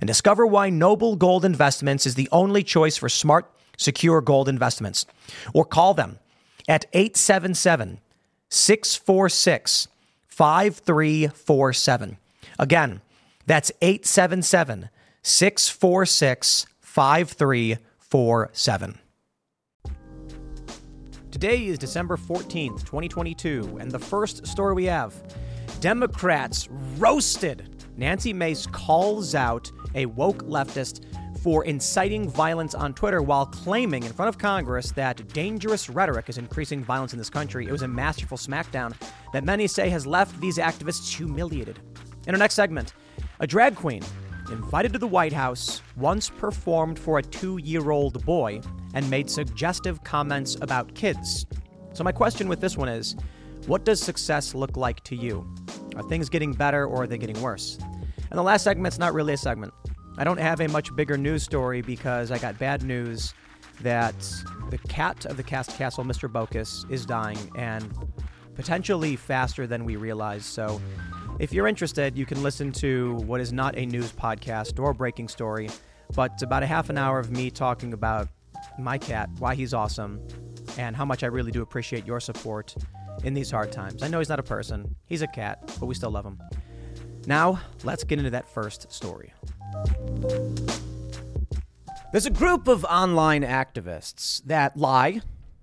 and discover why Noble Gold Investments is the only choice for smart, secure gold investments. Or call them at 877 646 5347. Again, that's 877 646 5347. Today is December 14th, 2022, and the first story we have Democrats roasted. Nancy Mace calls out a woke leftist for inciting violence on Twitter while claiming in front of Congress that dangerous rhetoric is increasing violence in this country. It was a masterful smackdown that many say has left these activists humiliated. In our next segment, a drag queen invited to the White House once performed for a two year old boy and made suggestive comments about kids. So, my question with this one is what does success look like to you? Are things getting better or are they getting worse? And the last segment's not really a segment. I don't have a much bigger news story because I got bad news that the cat of the cast castle, Mr. Bocus, is dying and potentially faster than we realize. So, if you're interested, you can listen to what is not a news podcast or breaking story, but about a half an hour of me talking about my cat, why he's awesome, and how much I really do appreciate your support in these hard times. I know he's not a person, he's a cat, but we still love him. Now, let's get into that first story. There's a group of online activists that lie,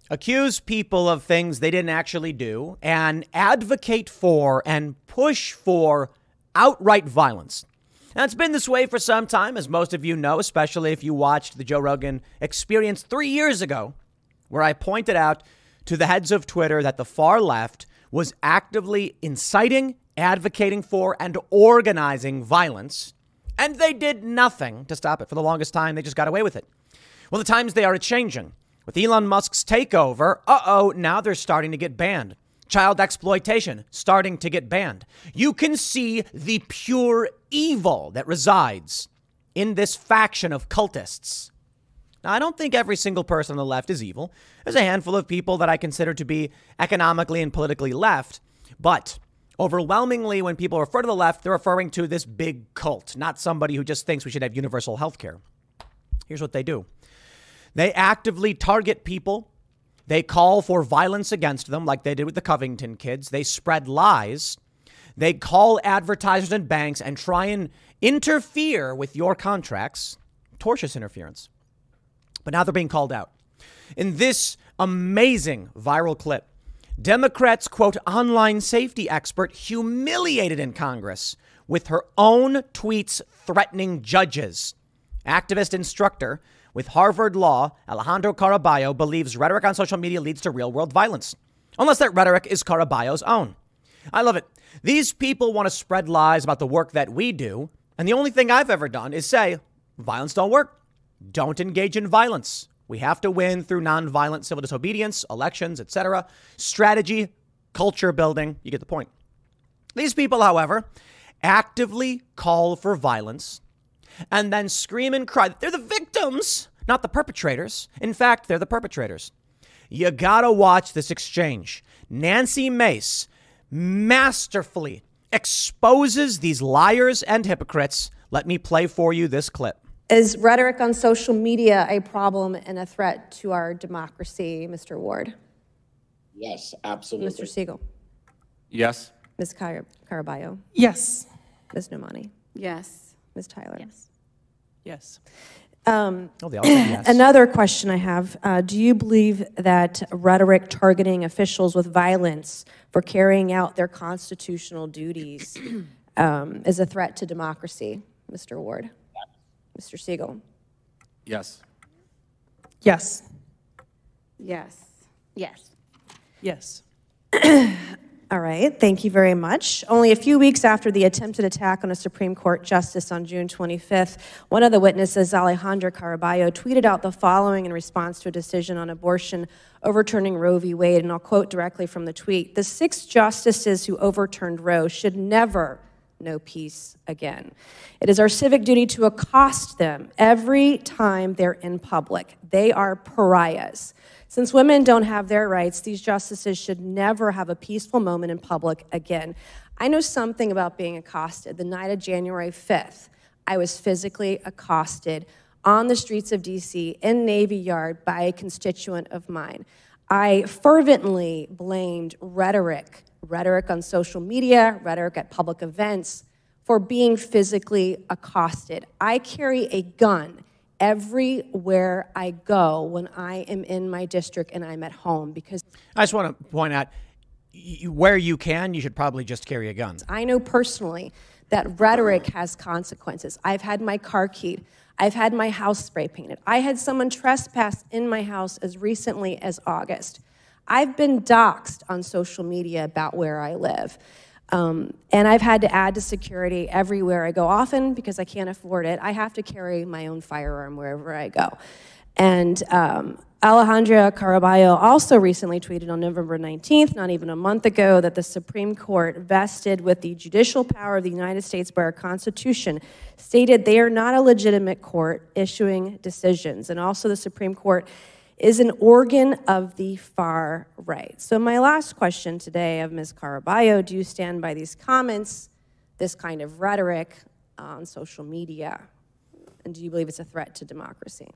accuse people of things they didn't actually do, and advocate for and push for outright violence. Now, it's been this way for some time, as most of you know, especially if you watched the Joe Rogan experience three years ago, where I pointed out to the heads of Twitter that the far left was actively inciting, advocating for, and organizing violence and they did nothing to stop it. For the longest time, they just got away with it. Well, the times they are changing. With Elon Musk's takeover, uh oh, now they're starting to get banned. Child exploitation starting to get banned. You can see the pure evil that resides in this faction of cultists. Now, I don't think every single person on the left is evil. There's a handful of people that I consider to be economically and politically left, but Overwhelmingly, when people refer to the left, they're referring to this big cult, not somebody who just thinks we should have universal health care. Here's what they do they actively target people. They call for violence against them, like they did with the Covington kids. They spread lies. They call advertisers and banks and try and interfere with your contracts, tortious interference. But now they're being called out. In this amazing viral clip, Democrats, quote, online safety expert humiliated in Congress with her own tweets threatening judges. Activist instructor with Harvard Law, Alejandra Caraballo, believes rhetoric on social media leads to real world violence. Unless that rhetoric is Caraballo's own. I love it. These people want to spread lies about the work that we do, and the only thing I've ever done is say, violence don't work. Don't engage in violence. We have to win through nonviolent civil disobedience, elections, etc. Strategy, culture building, you get the point. These people, however, actively call for violence and then scream and cry they're the victims, not the perpetrators. In fact, they're the perpetrators. You gotta watch this exchange. Nancy Mace masterfully exposes these liars and hypocrites. Let me play for you this clip. Is rhetoric on social media a problem and a threat to our democracy, Mr. Ward? Yes, absolutely. Mr. Siegel? Yes. Ms. Car- Caraballo? Yes. Ms. Nomani? Yes. Ms. Tyler? Yes. Yes. oh, they yes. Another question I have uh, Do you believe that rhetoric targeting officials with violence for carrying out their constitutional duties um, is a threat to democracy, Mr. Ward? Mr. Siegel? Yes. Yes. Yes. Yes. Yes. All right, thank you very much. Only a few weeks after the attempted attack on a Supreme Court justice on June 25th, one of the witnesses, Alejandra Caraballo, tweeted out the following in response to a decision on abortion overturning Roe v. Wade, and I'll quote directly from the tweet The six justices who overturned Roe should never know peace again. It is our civic duty to accost them every time they're in public. They are pariahs. Since women don't have their rights, these justices should never have a peaceful moment in public again. I know something about being accosted. The night of January 5th, I was physically accosted on the streets of DC in Navy Yard by a constituent of mine. I fervently blamed rhetoric, rhetoric on social media, rhetoric at public events, for being physically accosted. I carry a gun everywhere I go when I am in my district and I'm at home because I just want to point out where you can, you should probably just carry a gun. I know personally that rhetoric has consequences. I've had my car keyed. I've had my house spray painted. I had someone trespass in my house as recently as August. I've been doxxed on social media about where I live. Um, and I've had to add to security everywhere I go. Often, because I can't afford it, I have to carry my own firearm wherever I go. And um, Alejandra Caraballo also recently tweeted on November 19th, not even a month ago, that the Supreme Court, vested with the judicial power of the United States by our Constitution, stated they are not a legitimate court issuing decisions. And also, the Supreme Court is an organ of the far right. So, my last question today of Ms. Caraballo do you stand by these comments, this kind of rhetoric on social media? And do you believe it's a threat to democracy?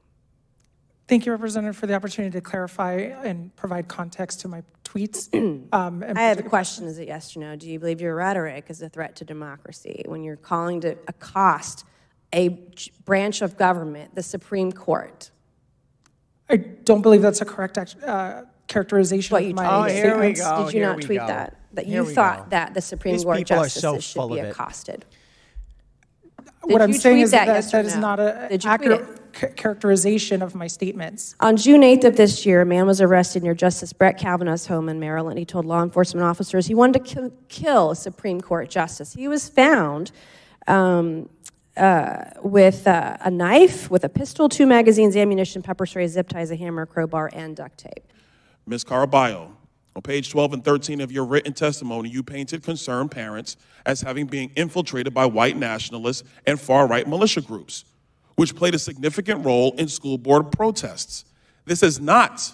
Thank you, Representative, for the opportunity to clarify and provide context to my tweets. Um, and I have a question is it yes or no? Do you believe your rhetoric is a threat to democracy when you're calling to accost a branch of government, the Supreme Court? I don't believe that's a correct uh, characterization What of my. Oh, here we statements. go. Did you here not tweet go. that? That Here you thought go. that the Supreme These Court people justices so should be of it. accosted? What I'm you saying tweet is that, that yes or that is not an Did you tweet accurate ca- characterization of my statements. On June 8th of this year, a man was arrested near Justice Brett Kavanaugh's home in Maryland. He told law enforcement officers he wanted to ki- kill a Supreme Court justice. He was found um, uh, with uh, a knife, with a pistol, two magazines, ammunition, pepper spray, zip ties, a hammer, crowbar, and duct tape. Ms. Caraballo, on page 12 and 13 of your written testimony, you painted concerned parents as having been infiltrated by white nationalists and far right militia groups, which played a significant role in school board protests. This has not,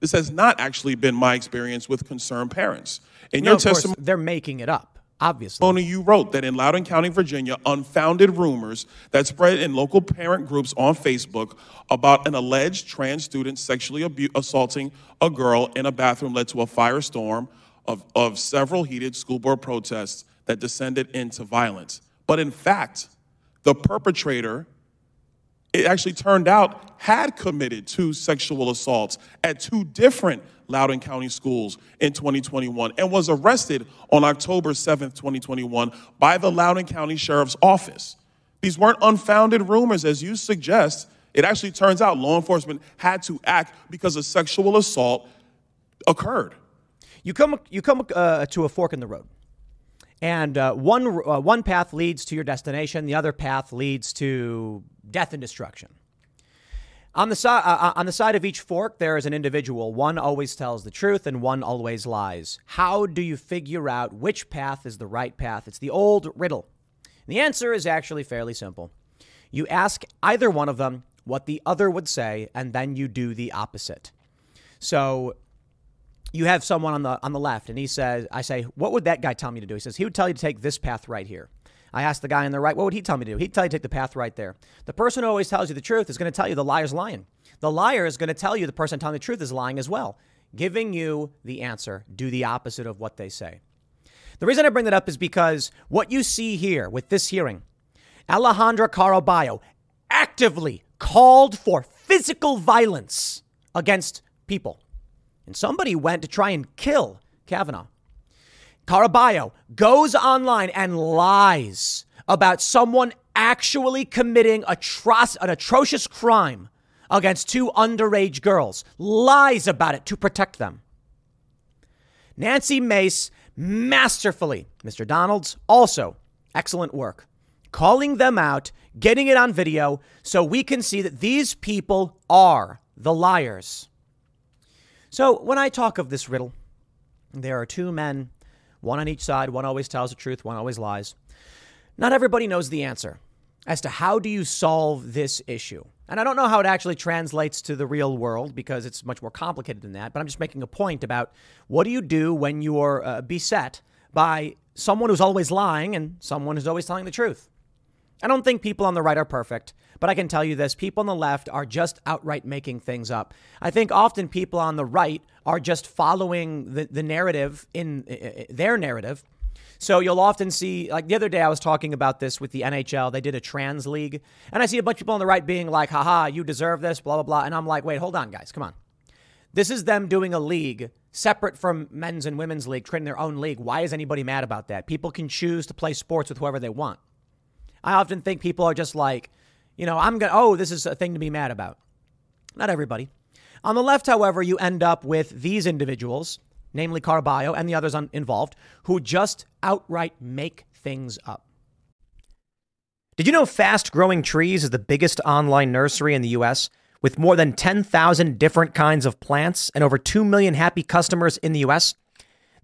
this has not actually been my experience with concerned parents. In No, your testimony, they're making it up, obviously. testimony, you wrote that in Loudoun County, Virginia, unfounded rumors that spread in local parent groups on Facebook about an alleged trans student sexually abu- assaulting a girl in a bathroom led to a firestorm of, of several heated school board protests that descended into violence. But in fact, the perpetrator, it actually turned out, had committed two sexual assaults at two different Loudoun County schools in 2021 and was arrested on October 7th, 2021 by the Loudoun County Sheriff's Office. These weren't unfounded rumors, as you suggest. It actually turns out law enforcement had to act because a sexual assault occurred. You come, you come uh, to a fork in the road, and uh, one, uh, one path leads to your destination, the other path leads to death and destruction. On the, si- uh, on the side of each fork, there is an individual. One always tells the truth, and one always lies. How do you figure out which path is the right path? It's the old riddle. The answer is actually fairly simple. You ask either one of them what the other would say, and then you do the opposite. So you have someone on the on the left and he says i say what would that guy tell me to do he says he would tell you to take this path right here i asked the guy on the right what would he tell me to do? He'd tell you to take the path right there. The person who always tells you the truth is going to tell you the liar's lying. The liar is going to tell you the person telling the truth is lying as well giving you the answer. Do the opposite of what they say. The reason i bring that up is because what you see here with this hearing alejandra caraballo actively called for physical violence against people. And somebody went to try and kill Kavanaugh. Caraballo goes online and lies about someone actually committing an atrocious crime against two underage girls, lies about it to protect them. Nancy Mace masterfully, Mr. Donalds, also excellent work, calling them out, getting it on video so we can see that these people are the liars. So when I talk of this riddle, there are two men, one on each side, one always tells the truth, one always lies. Not everybody knows the answer as to how do you solve this issue. And I don't know how it actually translates to the real world because it's much more complicated than that, but I'm just making a point about what do you do when you're uh, beset by someone who's always lying and someone who's always telling the truth. I don't think people on the right are perfect, but I can tell you this people on the left are just outright making things up. I think often people on the right are just following the, the narrative in uh, their narrative so you'll often see, like the other day, I was talking about this with the NHL. They did a trans league, and I see a bunch of people on the right being like, haha, you deserve this, blah, blah, blah. And I'm like, wait, hold on, guys, come on. This is them doing a league separate from men's and women's league, creating their own league. Why is anybody mad about that? People can choose to play sports with whoever they want. I often think people are just like, you know, I'm going to, oh, this is a thing to be mad about. Not everybody. On the left, however, you end up with these individuals namely Caraballo and the others un- involved, who just outright make things up. Did you know Fast Growing Trees is the biggest online nursery in the US with more than 10,000 different kinds of plants and over 2 million happy customers in the US?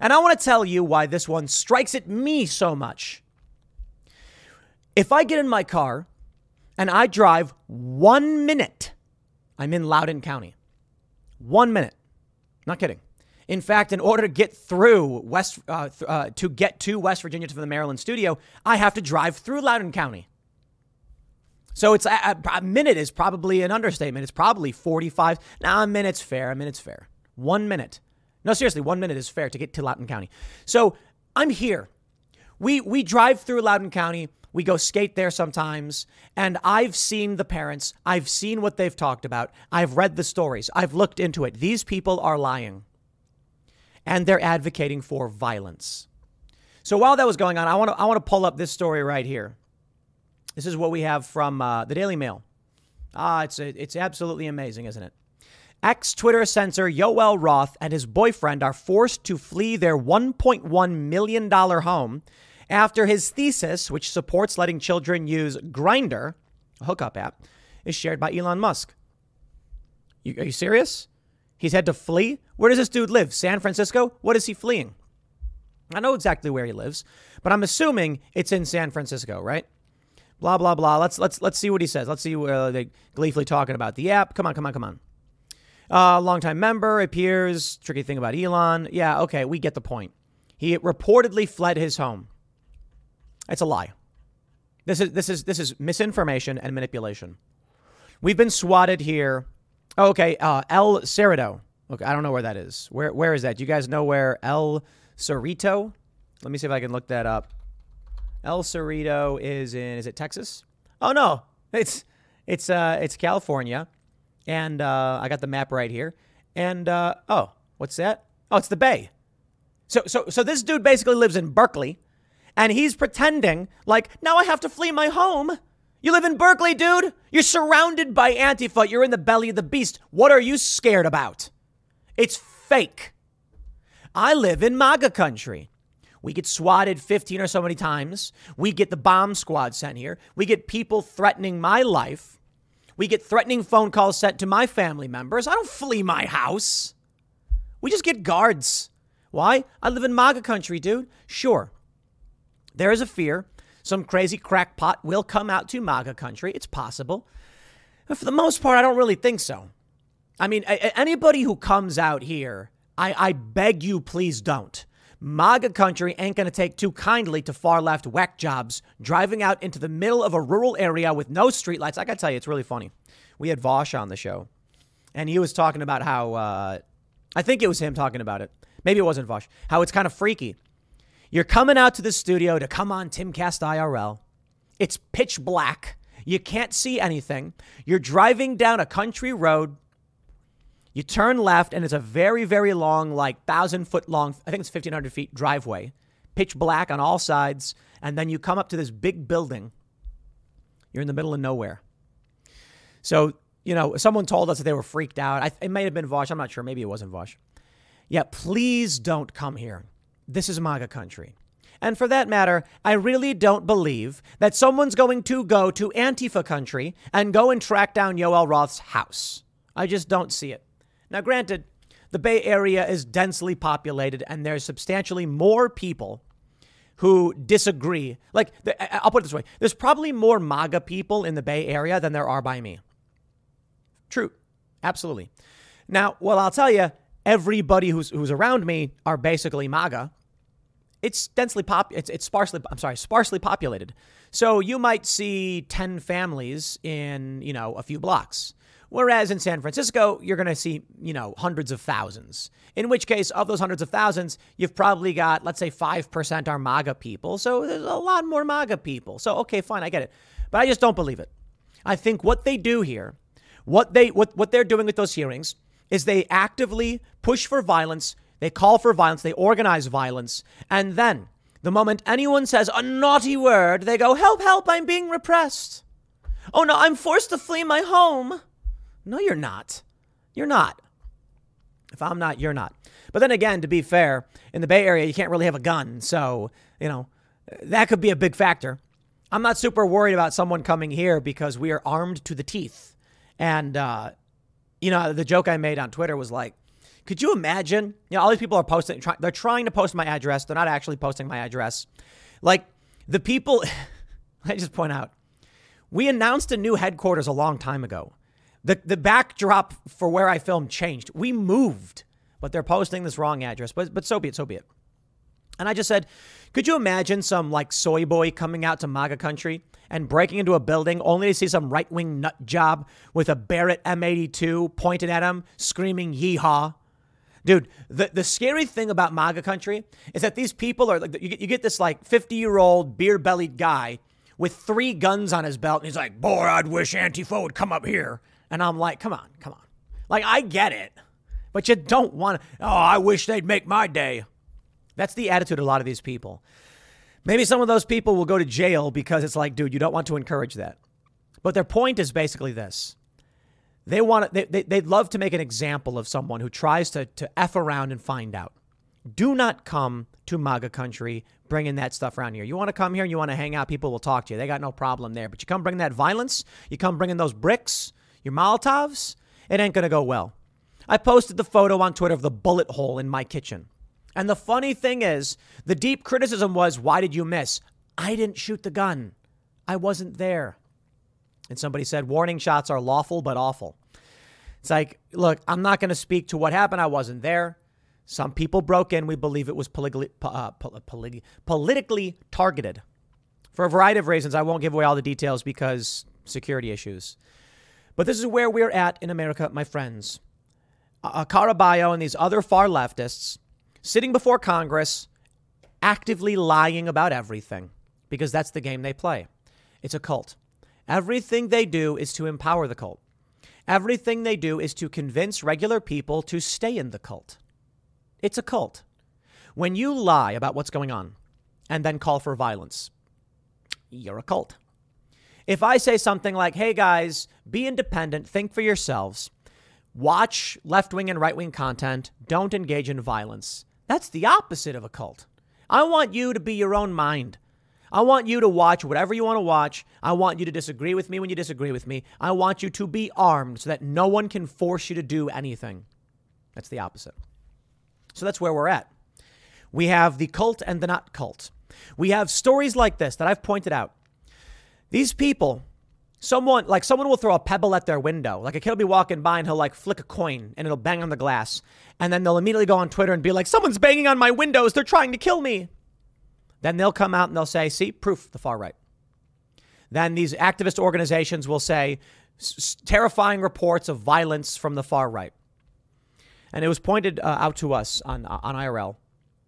And I want to tell you why this one strikes at me so much. If I get in my car and I drive one minute, I'm in Loudoun County. One minute. Not kidding. In fact, in order to get through West, uh, th- uh, to get to West Virginia to the Maryland studio, I have to drive through Loudoun County. So it's a, a, minute is probably an understatement. It's probably 45. Now a minute's fair. A minute's fair. One minute. No, seriously, one minute is fair to get to Loudoun County. So I'm here. We we drive through Loudoun County. We go skate there sometimes, and I've seen the parents. I've seen what they've talked about. I've read the stories. I've looked into it. These people are lying and they're advocating for violence. So while that was going on, I want to I want to pull up this story right here. This is what we have from uh, the Daily Mail. Ah, it's a, it's absolutely amazing, isn't it? Ex Twitter censor Yoel Roth and his boyfriend are forced to flee their $1.1 million home after his thesis, which supports letting children use Grindr, a hookup app, is shared by Elon Musk. You, are you serious? He's had to flee. Where does this dude live? San Francisco? What is he fleeing? I know exactly where he lives, but I'm assuming it's in San Francisco, right? Blah blah blah. Let's let's let's see what he says. Let's see where they gleefully talking about the app. Come on, come on, come on. Uh, longtime member appears. Tricky thing about Elon. Yeah, okay, we get the point. He reportedly fled his home. It's a lie. This is this is this is misinformation and manipulation. We've been swatted here Oh, okay. Uh, El Cerrito. Okay, I don't know where that is. Where where is that? Do you guys know where El Cerrito? Let me see if I can look that up. El Cerrito is in is it Texas? Oh no, it's it's uh it's California, and uh, I got the map right here. And uh, oh, what's that? Oh, it's the Bay. So so so this dude basically lives in Berkeley, and he's pretending like now I have to flee my home You live in Berkeley, dude. You're surrounded by Antifa. You're in the belly of the beast. What are you scared about? It's fake. I live in MAGA country. We get swatted 15 or so many times. We get the bomb squad sent here. We get people threatening my life. We get threatening phone calls sent to my family members. I don't flee my house. We just get guards. Why? I live in MAGA country, dude. Sure. There is a fear. Some crazy crackpot will come out to MAGA country. It's possible. But for the most part, I don't really think so. I mean, anybody who comes out here, I, I beg you, please don't. MAGA country ain't going to take too kindly to far left whack jobs driving out into the middle of a rural area with no streetlights. I got to tell you, it's really funny. We had Vaush on the show, and he was talking about how, uh, I think it was him talking about it. Maybe it wasn't Vaush. How it's kind of freaky. You're coming out to the studio to come on Timcast IRL. It's pitch black. You can't see anything. You're driving down a country road. You turn left, and it's a very, very long, like thousand foot long, I think it's 1,500 feet driveway, pitch black on all sides. And then you come up to this big building. You're in the middle of nowhere. So, you know, someone told us that they were freaked out. I, it may have been Vaush. I'm not sure. Maybe it wasn't Vaush. Yeah, please don't come here. This is MAGA country. And for that matter, I really don't believe that someone's going to go to Antifa country and go and track down Yoel Roth's house. I just don't see it. Now, granted, the Bay Area is densely populated and there's substantially more people who disagree. Like, I'll put it this way there's probably more MAGA people in the Bay Area than there are by me. True. Absolutely. Now, well, I'll tell you, everybody who's who's around me are basically MAGA. It's densely pop. It's it's sparsely. I'm sorry, sparsely populated. So you might see ten families in you know a few blocks. Whereas in San Francisco, you're going to see, you know, hundreds of thousands. In which case, of those hundreds of thousands, you've probably got, let's say, 5% are MAGA people. So there's a lot more MAGA people. So, okay, fine, I get it. But I just don't believe it. I think what they do here, what, they, what, what they're doing with those hearings, is they actively push for violence, they call for violence, they organize violence, and then the moment anyone says a naughty word, they go, Help, help, I'm being repressed. Oh no, I'm forced to flee my home. No, you're not. You're not. If I'm not, you're not. But then again, to be fair, in the Bay Area, you can't really have a gun. So, you know, that could be a big factor. I'm not super worried about someone coming here because we are armed to the teeth. And uh, you know, the joke I made on Twitter was like, could you imagine? You know, all these people are posting, try, they're trying to post my address. They're not actually posting my address. Like the people, I just point out, we announced a new headquarters a long time ago. The, the backdrop for where I filmed changed. We moved, but they're posting this wrong address. But, but so be it, so be it. And I just said, could you imagine some like soy boy coming out to MAGA country and breaking into a building only to see some right wing nut job with a Barrett M82 pointed at him, screaming yeehaw. Dude, the, the scary thing about MAGA country is that these people are like, you get, you get this like 50 year old beer bellied guy with three guns on his belt, and he's like, Boy, I'd wish Antifa would come up here. And I'm like, Come on, come on. Like, I get it, but you don't want to, oh, I wish they'd make my day. That's the attitude of a lot of these people. Maybe some of those people will go to jail because it's like, dude, you don't want to encourage that. But their point is basically this. They want they, they, would love to make an example of someone who tries to, to F around and find out. Do not come to MAGA country bringing that stuff around here. You want to come here and you want to hang out, people will talk to you. They got no problem there. But you come bring that violence, you come bringing those bricks, your Molotovs, it ain't going to go well. I posted the photo on Twitter of the bullet hole in my kitchen. And the funny thing is, the deep criticism was, why did you miss? I didn't shoot the gun. I wasn't there. And somebody said, warning shots are lawful but awful. It's like, look, I'm not going to speak to what happened. I wasn't there. Some people broke in. We believe it was politically, uh, politically targeted for a variety of reasons. I won't give away all the details because security issues. But this is where we're at in America, my friends. Uh, Caraballo and these other far leftists sitting before Congress, actively lying about everything, because that's the game they play. It's a cult. Everything they do is to empower the cult. Everything they do is to convince regular people to stay in the cult. It's a cult. When you lie about what's going on and then call for violence, you're a cult. If I say something like, hey guys, be independent, think for yourselves, watch left wing and right wing content, don't engage in violence, that's the opposite of a cult. I want you to be your own mind. I want you to watch whatever you want to watch. I want you to disagree with me when you disagree with me. I want you to be armed so that no one can force you to do anything. That's the opposite. So that's where we're at. We have the cult and the not cult. We have stories like this that I've pointed out. These people, someone like someone will throw a pebble at their window. Like a kid will be walking by and he'll like flick a coin and it'll bang on the glass. And then they'll immediately go on Twitter and be like, someone's banging on my windows. They're trying to kill me. Then they'll come out and they'll say, see, proof, the far right. Then these activist organizations will say, terrifying reports of violence from the far right. And it was pointed uh, out to us on, on IRL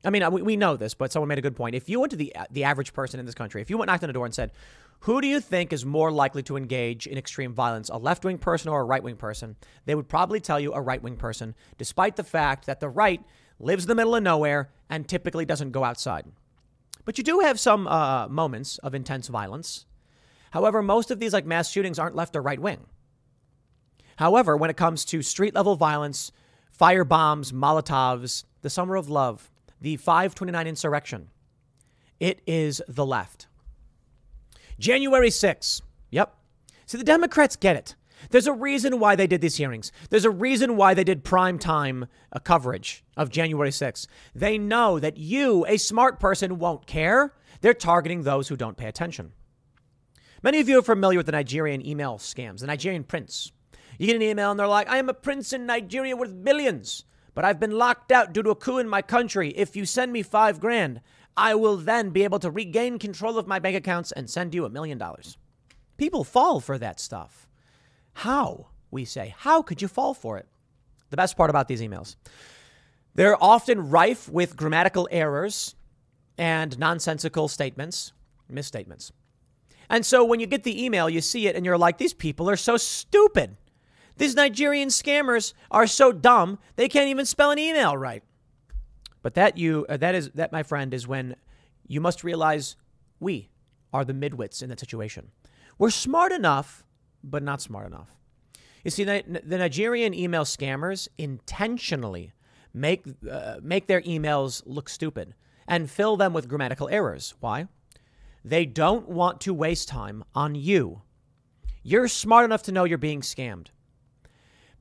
I mean, we, we know this, but someone made a good point. If you went to the the average person in this country, if you went knocked on a door and said, "Who do you think is more likely to engage in extreme violence, a left wing person or a right wing person?" They would probably tell you a right wing person, despite the fact that the right lives in the middle of nowhere and typically doesn't go outside. But you do have some uh, moments of intense violence. However, most of these like mass shootings aren't left or right wing. However, when it comes to street level violence, fire bombs, Molotovs, the summer of love, the 529 insurrection. It is the left. January 6th. Yep. See, the Democrats get it. There's a reason why they did these hearings. There's a reason why they did prime time uh, coverage of January 6th. They know that you, a smart person, won't care. They're targeting those who don't pay attention. Many of you are familiar with the Nigerian email scams, the Nigerian prince. You get an email and they're like, I am a prince in Nigeria worth billions but I've been locked out due to a coup in my country. If you send me five grand, I will then be able to regain control of my bank accounts and send you a million dollars. People fall for that stuff. How? We say, how could you fall for it? The best part about these emails they're often rife with grammatical errors and nonsensical statements, misstatements. And so when you get the email, you see it and you're like, these people are so stupid. These Nigerian scammers are so dumb they can't even spell an email right. But that you uh, that is that my friend is when you must realize we are the midwits in that situation. We're smart enough, but not smart enough. You see, the, Nigerian email scammers intentionally make uh, make their emails look stupid and fill them with grammatical errors. Why? They don't want to waste time on you. You're smart enough to know you're being scammed.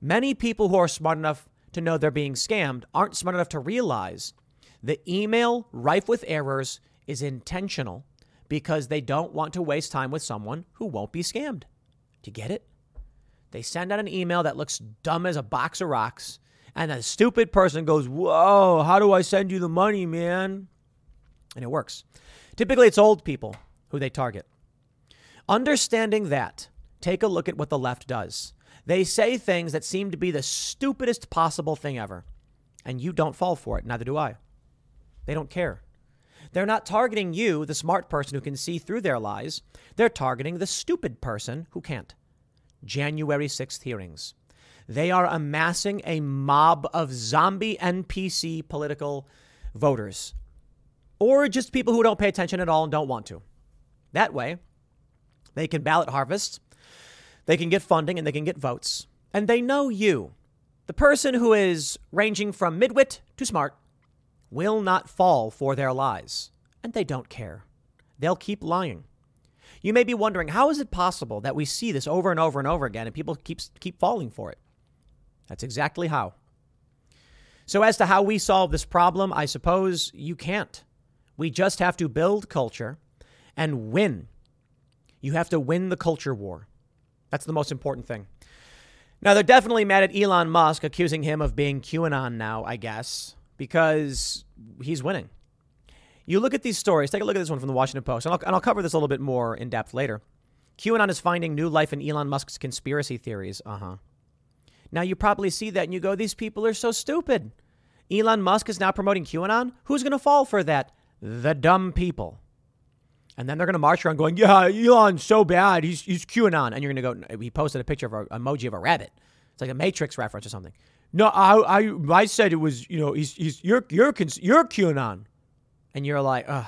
Many people who are smart enough to know they're being scammed aren't smart enough to realize the email rife with errors is intentional because they don't want to waste time with someone who won't be scammed. Do you get it? They send out an email that looks dumb as a box of rocks, and a stupid person goes, Whoa, how do I send you the money, man? And it works. Typically, it's old people who they target. Understanding that, take a look at what the left does. They say things that seem to be the stupidest possible thing ever. And you don't fall for it. Neither do I. They don't care. They're not targeting you, the smart person who can see through their lies. They're targeting the stupid person who can't. January 6th hearings. They are amassing a mob of zombie NPC political voters, or just people who don't pay attention at all and don't want to. That way, they can ballot harvest they can get funding and they can get votes. And they know you, the person who is ranging from midwit to smart, will not fall for their lies. And they don't care. They'll keep lying. You may be wondering, how is it possible that we see this over and over and over again and people keep, keep falling for it? That's exactly how. So, as to how we solve this problem, I suppose you can't. We just have to build culture and win. You have to win the culture war. That's the most important thing. Now, they're definitely mad at Elon Musk, accusing him of being QAnon now, I guess, because he's winning. You look at these stories, take a look at this one from the Washington Post, and I'll, and I'll cover this a little bit more in depth later. QAnon is finding new life in Elon Musk's conspiracy theories. Uh huh. Now, you probably see that and you go, these people are so stupid. Elon Musk is now promoting QAnon? Who's going to fall for that? The dumb people. And then they're going to march around going, yeah, Elon's so bad. He's, he's QAnon. And you're going to go, he posted a picture of an emoji of a rabbit. It's like a Matrix reference or something. No, I, I, I said it was, you know, he's, he's, you're, you're, you're QAnon. And you're like, ugh.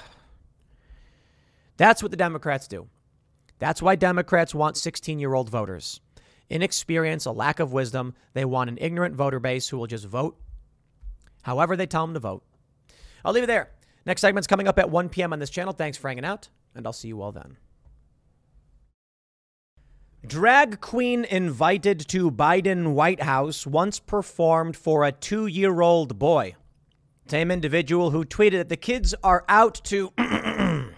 That's what the Democrats do. That's why Democrats want 16 year old voters. Inexperience, a lack of wisdom. They want an ignorant voter base who will just vote however they tell them to vote. I'll leave it there. Next segment's coming up at 1 p.m. on this channel. Thanks for hanging out, and I'll see you all then. Drag queen invited to Biden White House once performed for a two year old boy. Same individual who tweeted that the kids are out to.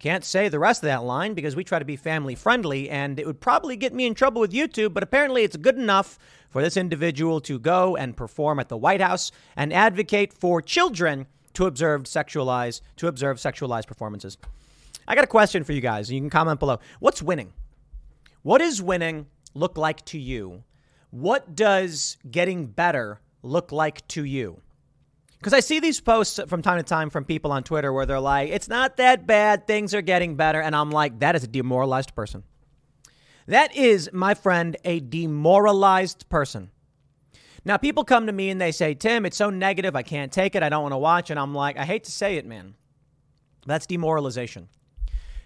Can't say the rest of that line because we try to be family friendly and it would probably get me in trouble with YouTube, but apparently it's good enough for this individual to go and perform at the White House and advocate for children to observe sexualized to observe sexualized performances. I got a question for you guys. You can comment below. What's winning? What does winning look like to you? What does getting better look like to you? Because I see these posts from time to time from people on Twitter where they're like, it's not that bad, things are getting better. And I'm like, that is a demoralized person. That is, my friend, a demoralized person. Now, people come to me and they say, Tim, it's so negative, I can't take it, I don't want to watch. And I'm like, I hate to say it, man. That's demoralization.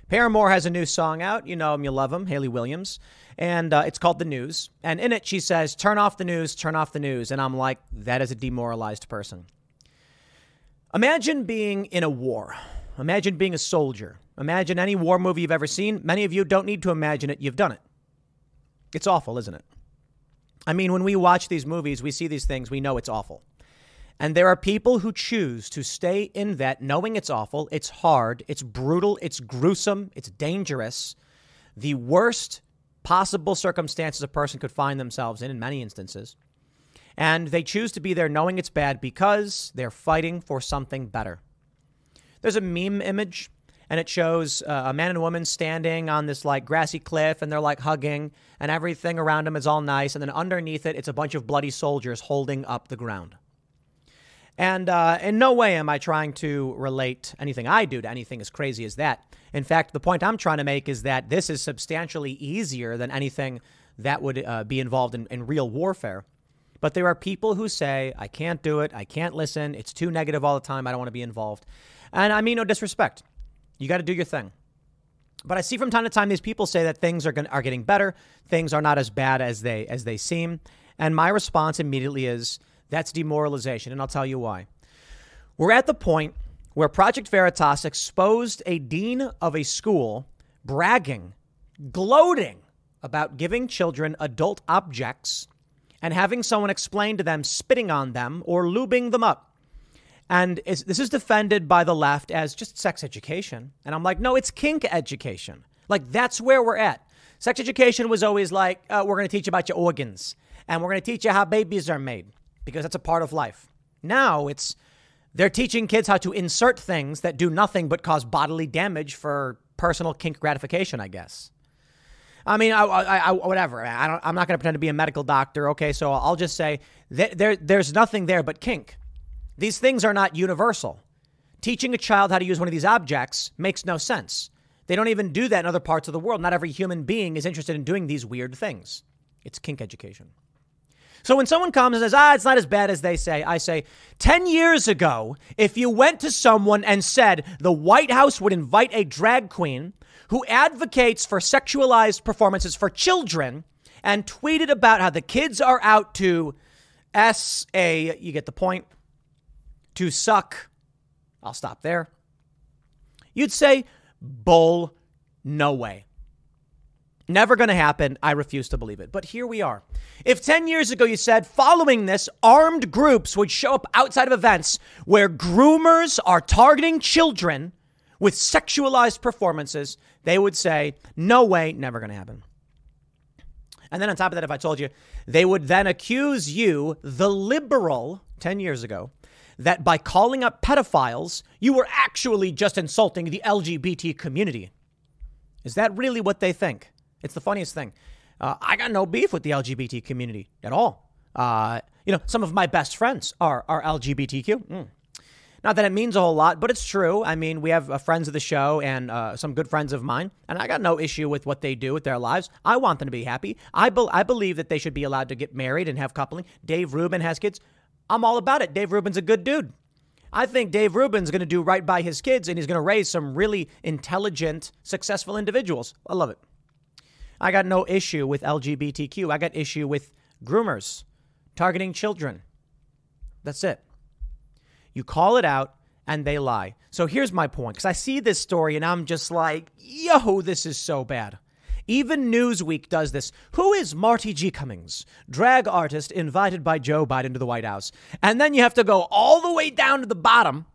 Paramore has a new song out. You know him, you love him, Hayley Williams. And uh, it's called The News. And in it, she says, Turn off the news, turn off the news. And I'm like, That is a demoralized person. Imagine being in a war. Imagine being a soldier. Imagine any war movie you've ever seen. Many of you don't need to imagine it, you've done it. It's awful, isn't it? I mean, when we watch these movies, we see these things, we know it's awful. And there are people who choose to stay in that knowing it's awful, it's hard, it's brutal, it's gruesome, it's dangerous. The worst possible circumstances a person could find themselves in, in many instances. And they choose to be there knowing it's bad because they're fighting for something better. There's a meme image, and it shows uh, a man and a woman standing on this like grassy cliff, and they're like hugging, and everything around them is all nice. And then underneath it, it's a bunch of bloody soldiers holding up the ground. And uh, in no way am I trying to relate anything I do to anything as crazy as that. In fact, the point I'm trying to make is that this is substantially easier than anything that would uh, be involved in, in real warfare. But there are people who say, I can't do it. I can't listen. It's too negative all the time. I don't want to be involved. And I mean no disrespect. You got to do your thing. But I see from time to time these people say that things are, going are getting better. Things are not as bad as they, as they seem. And my response immediately is that's demoralization. And I'll tell you why. We're at the point where Project Veritas exposed a dean of a school bragging, gloating about giving children adult objects and having someone explain to them spitting on them or lubing them up. And this is defended by the left as just sex education. And I'm like, no, it's kink education. Like, that's where we're at. Sex education was always like, uh, we're going to teach you about your organs and we're going to teach you how babies are made because that's a part of life. Now it's, they're teaching kids how to insert things that do nothing but cause bodily damage for personal kink gratification, I guess. I mean, I, I, I whatever. I don't, I'm not going to pretend to be a medical doctor. Okay, so I'll just say there, there's nothing there but kink. These things are not universal. Teaching a child how to use one of these objects makes no sense. They don't even do that in other parts of the world. Not every human being is interested in doing these weird things. It's kink education. So when someone comes and says, ah, it's not as bad as they say, I say, 10 years ago, if you went to someone and said the White House would invite a drag queen who advocates for sexualized performances for children and tweeted about how the kids are out to S A, you get the point, to suck. I'll stop there. You'd say, bull, no way. Never going to happen. I refuse to believe it. But here we are. If 10 years ago you said following this, armed groups would show up outside of events where groomers are targeting children with sexualized performances, they would say, no way, never going to happen. And then on top of that, if I told you, they would then accuse you, the liberal, 10 years ago, that by calling up pedophiles, you were actually just insulting the LGBT community. Is that really what they think? It's the funniest thing. Uh, I got no beef with the LGBT community at all. Uh, you know, some of my best friends are, are LGBTQ. Mm. Not that it means a whole lot, but it's true. I mean, we have uh, friends of the show and uh, some good friends of mine, and I got no issue with what they do with their lives. I want them to be happy. I, be- I believe that they should be allowed to get married and have coupling. Dave Rubin has kids. I'm all about it. Dave Rubin's a good dude. I think Dave Rubin's going to do right by his kids and he's going to raise some really intelligent, successful individuals. I love it. I got no issue with LGBTQ. I got issue with groomers targeting children. That's it. You call it out and they lie. So here's my point because I see this story and I'm just like, yo, this is so bad. Even Newsweek does this. Who is Marti G. Cummings, drag artist invited by Joe Biden to the White House? And then you have to go all the way down to the bottom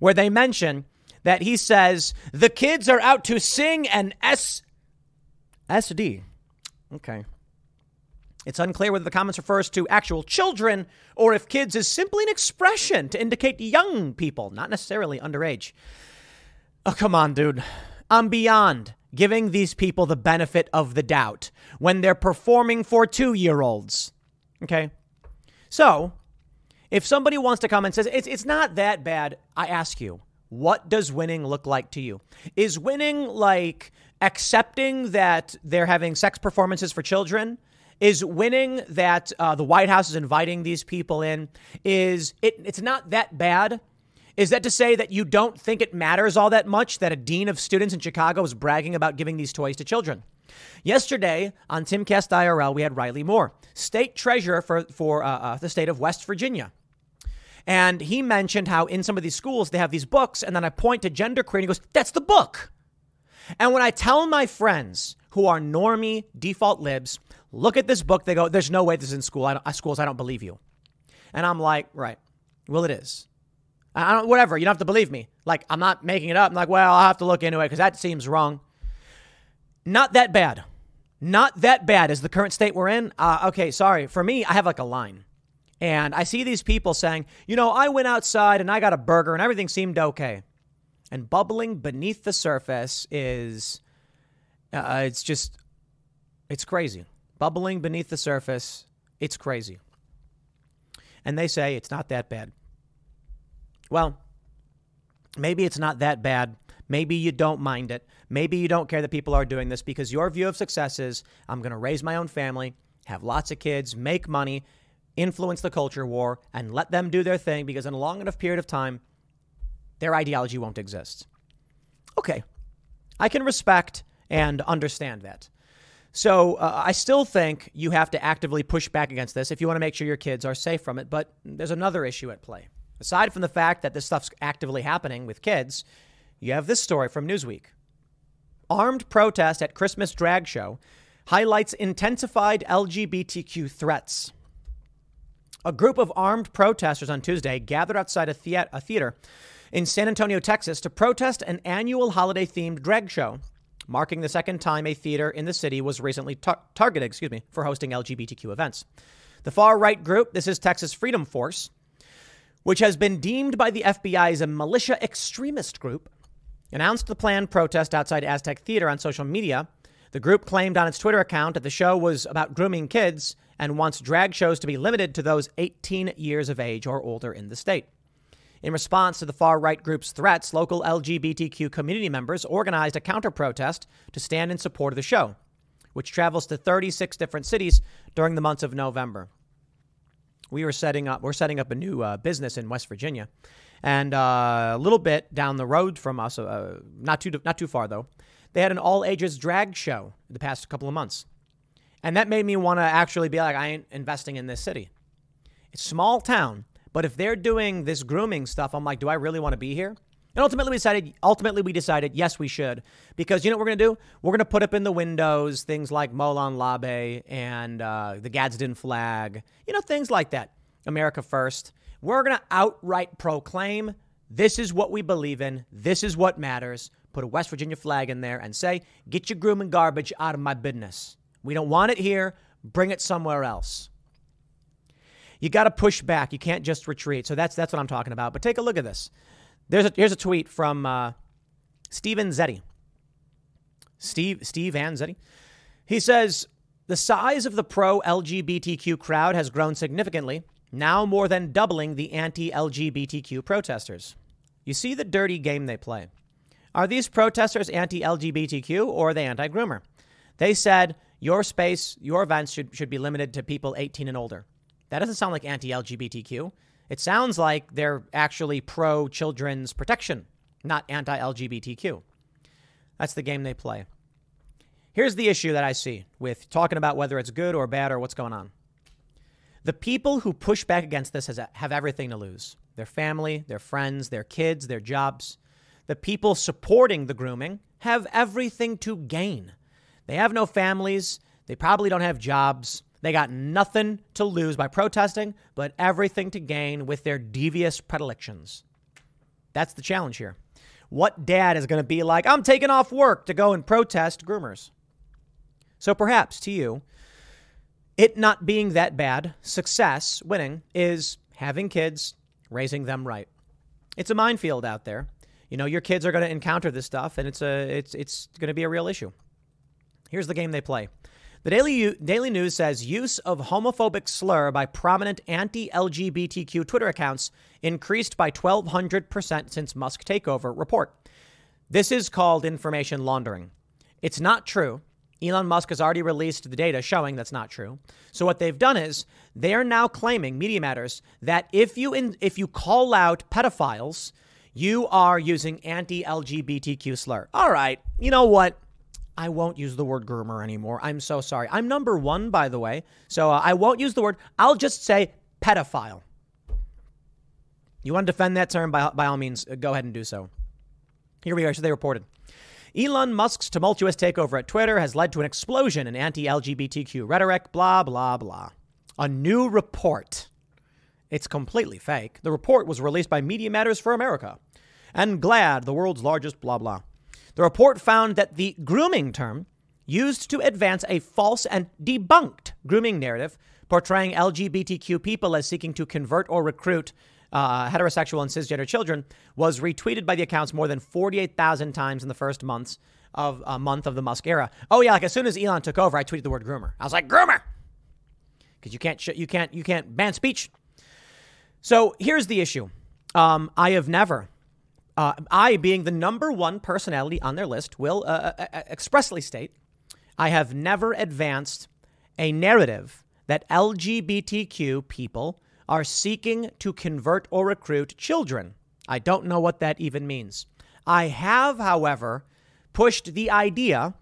where they mention that he says the kids are out to sing an S SD. Okay. It's unclear whether the comments refers to actual children or if kids is simply an expression to indicate young people, not necessarily underage. Oh, come on, dude. I'm beyond giving these people the benefit of the doubt when they're performing for two year olds. Okay? So, if somebody wants to come and says it's, it's not that bad, I ask you, what does winning look like to you? Is winning like accepting that they're having sex performances for children? Is winning that uh, the White House is inviting these people in? Is it? It's not that bad. Is that to say that you don't think it matters all that much that a dean of students in Chicago is bragging about giving these toys to children? Yesterday on Timcast IRL, we had Riley Moore, state treasurer for, for uh, uh, the state of West Virginia. And he mentioned how in some of these schools they have these books, and then I point to genderqueer, and he goes, That's the book. And when I tell my friends who are normie default libs, look at this book, they go, There's no way this is in school. I don't, schools, I don't believe you. And I'm like, Right. Well, it is. I don't, whatever. You don't have to believe me. Like, I'm not making it up. I'm like, well, I'll have to look into it because that seems wrong. Not that bad. Not that bad is the current state we're in. Uh, okay, sorry. For me, I have like a line. And I see these people saying, you know, I went outside and I got a burger and everything seemed okay. And bubbling beneath the surface is, uh, it's just, it's crazy. Bubbling beneath the surface, it's crazy. And they say it's not that bad. Well, maybe it's not that bad. Maybe you don't mind it. Maybe you don't care that people are doing this because your view of success is I'm going to raise my own family, have lots of kids, make money, influence the culture war, and let them do their thing because in a long enough period of time, their ideology won't exist. Okay. I can respect and understand that. So uh, I still think you have to actively push back against this if you want to make sure your kids are safe from it. But there's another issue at play. Aside from the fact that this stuff's actively happening with kids, you have this story from Newsweek. Armed protest at Christmas drag show highlights intensified LGBTQ threats. A group of armed protesters on Tuesday gathered outside a, thea- a theater in San Antonio, Texas, to protest an annual holiday themed drag show, marking the second time a theater in the city was recently tar- targeted excuse me, for hosting LGBTQ events. The far right group, this is Texas Freedom Force, which has been deemed by the FBI as a militia extremist group, announced the planned protest outside Aztec Theater on social media. The group claimed on its Twitter account that the show was about grooming kids and wants drag shows to be limited to those 18 years of age or older in the state. In response to the far right group's threats, local LGBTQ community members organized a counter protest to stand in support of the show, which travels to 36 different cities during the months of November we were setting up we're setting up a new uh, business in West Virginia, and uh, a little bit down the road from us, uh, not too not too far though, they had an all ages drag show the past couple of months, and that made me want to actually be like, I ain't investing in this city. It's small town, but if they're doing this grooming stuff, I'm like, do I really want to be here? And ultimately, we decided. Ultimately, we decided yes, we should, because you know what we're gonna do? We're gonna put up in the windows things like Molon Labe and uh, the Gadsden flag, you know, things like that. America first. We're gonna outright proclaim this is what we believe in. This is what matters. Put a West Virginia flag in there and say, "Get your grooming garbage out of my business. We don't want it here. Bring it somewhere else." You got to push back. You can't just retreat. So that's that's what I'm talking about. But take a look at this. There's a, here's a tweet from uh, Steven Zetti. Steve Steve Zetti. He says the size of the pro LGBTQ crowd has grown significantly, now more than doubling the anti-LGBTQ protesters. You see the dirty game they play. Are these protesters anti-LGBTQ or are they anti-groomer? They said your space, your events should, should be limited to people 18 and older. That doesn't sound like anti-LGBTQ. It sounds like they're actually pro children's protection, not anti LGBTQ. That's the game they play. Here's the issue that I see with talking about whether it's good or bad or what's going on. The people who push back against this has, have everything to lose their family, their friends, their kids, their jobs. The people supporting the grooming have everything to gain. They have no families, they probably don't have jobs. They got nothing to lose by protesting, but everything to gain with their devious predilections. That's the challenge here. What dad is going to be like, I'm taking off work to go and protest groomers? So perhaps to you, it not being that bad, success, winning, is having kids, raising them right. It's a minefield out there. You know, your kids are going to encounter this stuff, and it's a it's it's going to be a real issue. Here's the game they play. The Daily, Daily News says use of homophobic slur by prominent anti LGBTQ Twitter accounts increased by 1,200% since Musk takeover report. This is called information laundering. It's not true. Elon Musk has already released the data showing that's not true. So what they've done is they are now claiming Media Matters that if you in, if you call out pedophiles, you are using anti-LGBTQ slur. All right, you know what? I won't use the word groomer anymore. I'm so sorry. I'm number one, by the way. So uh, I won't use the word. I'll just say pedophile. You want to defend that term? By, by all means, uh, go ahead and do so. Here we are. So they reported. Elon Musk's tumultuous takeover at Twitter has led to an explosion in anti LGBTQ rhetoric, blah, blah, blah. A new report. It's completely fake. The report was released by Media Matters for America and GLAAD, the world's largest blah, blah. The report found that the grooming term used to advance a false and debunked grooming narrative portraying LGBTQ people as seeking to convert or recruit uh, heterosexual and cisgender children was retweeted by the accounts more than 48,000 times in the first months of a uh, month of the Musk era. Oh yeah, like as soon as Elon took over, I tweeted the word groomer. I was like groomer because you can't sh- you can't you can't ban speech. So here's the issue. Um, I have never uh, I, being the number one personality on their list, will uh, uh, uh, expressly state I have never advanced a narrative that LGBTQ people are seeking to convert or recruit children. I don't know what that even means. I have, however, pushed the idea,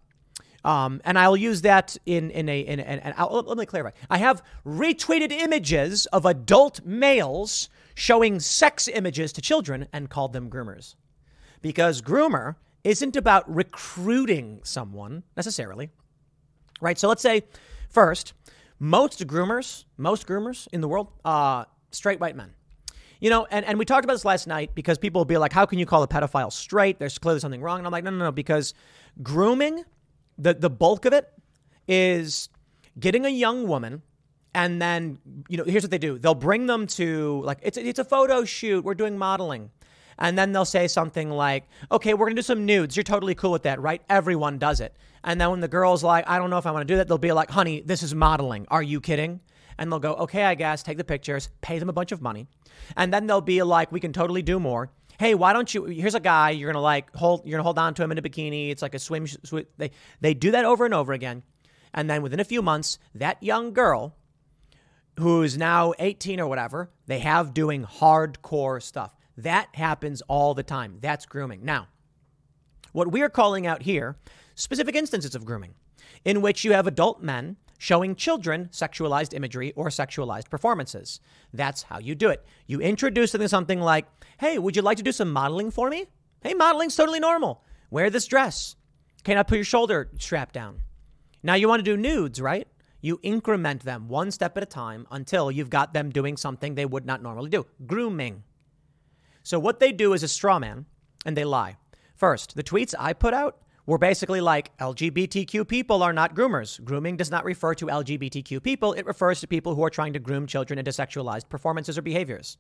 um, and I'll use that in in a in, in, in let me clarify. I have retweeted images of adult males showing sex images to children and called them groomers. Because groomer isn't about recruiting someone necessarily, right? So let's say first, most groomers, most groomers in the world, uh, straight white men. You know, and, and we talked about this last night because people will be like, how can you call a pedophile straight? There's clearly something wrong. And I'm like, no, no, no, because grooming, the, the bulk of it is getting a young woman and then you know here's what they do. They'll bring them to like it's it's a photo shoot. We're doing modeling. And then they'll say something like okay we're going to do some nudes. You're totally cool with that right? Everyone does it. And then when the girl's like i don't know if i want to do that they'll be like honey this is modeling. Are you kidding? And they'll go okay i guess. Take the pictures. Pay them a bunch of money. And then they'll be like we can totally do more. Hey why don't you here's a guy. You're gonna like hold you're gonna hold on to him in a bikini. It's like a swim they they do that over and over again. And then within a few months that young girl who's now 18 or whatever, they have doing hardcore stuff. That happens all the time. That's grooming. Now, what we are calling out here, specific instances of grooming, in which you have adult men showing children sexualized imagery or sexualized performances. That's how you do it. You introduce them to something like, hey, would you like to do some modeling for me? Hey, modeling's totally normal. Wear this dress. Can I put your shoulder strap down? Now you want to do nudes, right? You increment them one step at a time until you've got them doing something they would not normally do grooming. So, what they do is a straw man and they lie. First, the tweets I put out were basically like LGBTQ people are not groomers. Grooming does not refer to LGBTQ people, it refers to people who are trying to groom children into sexualized performances or behaviors.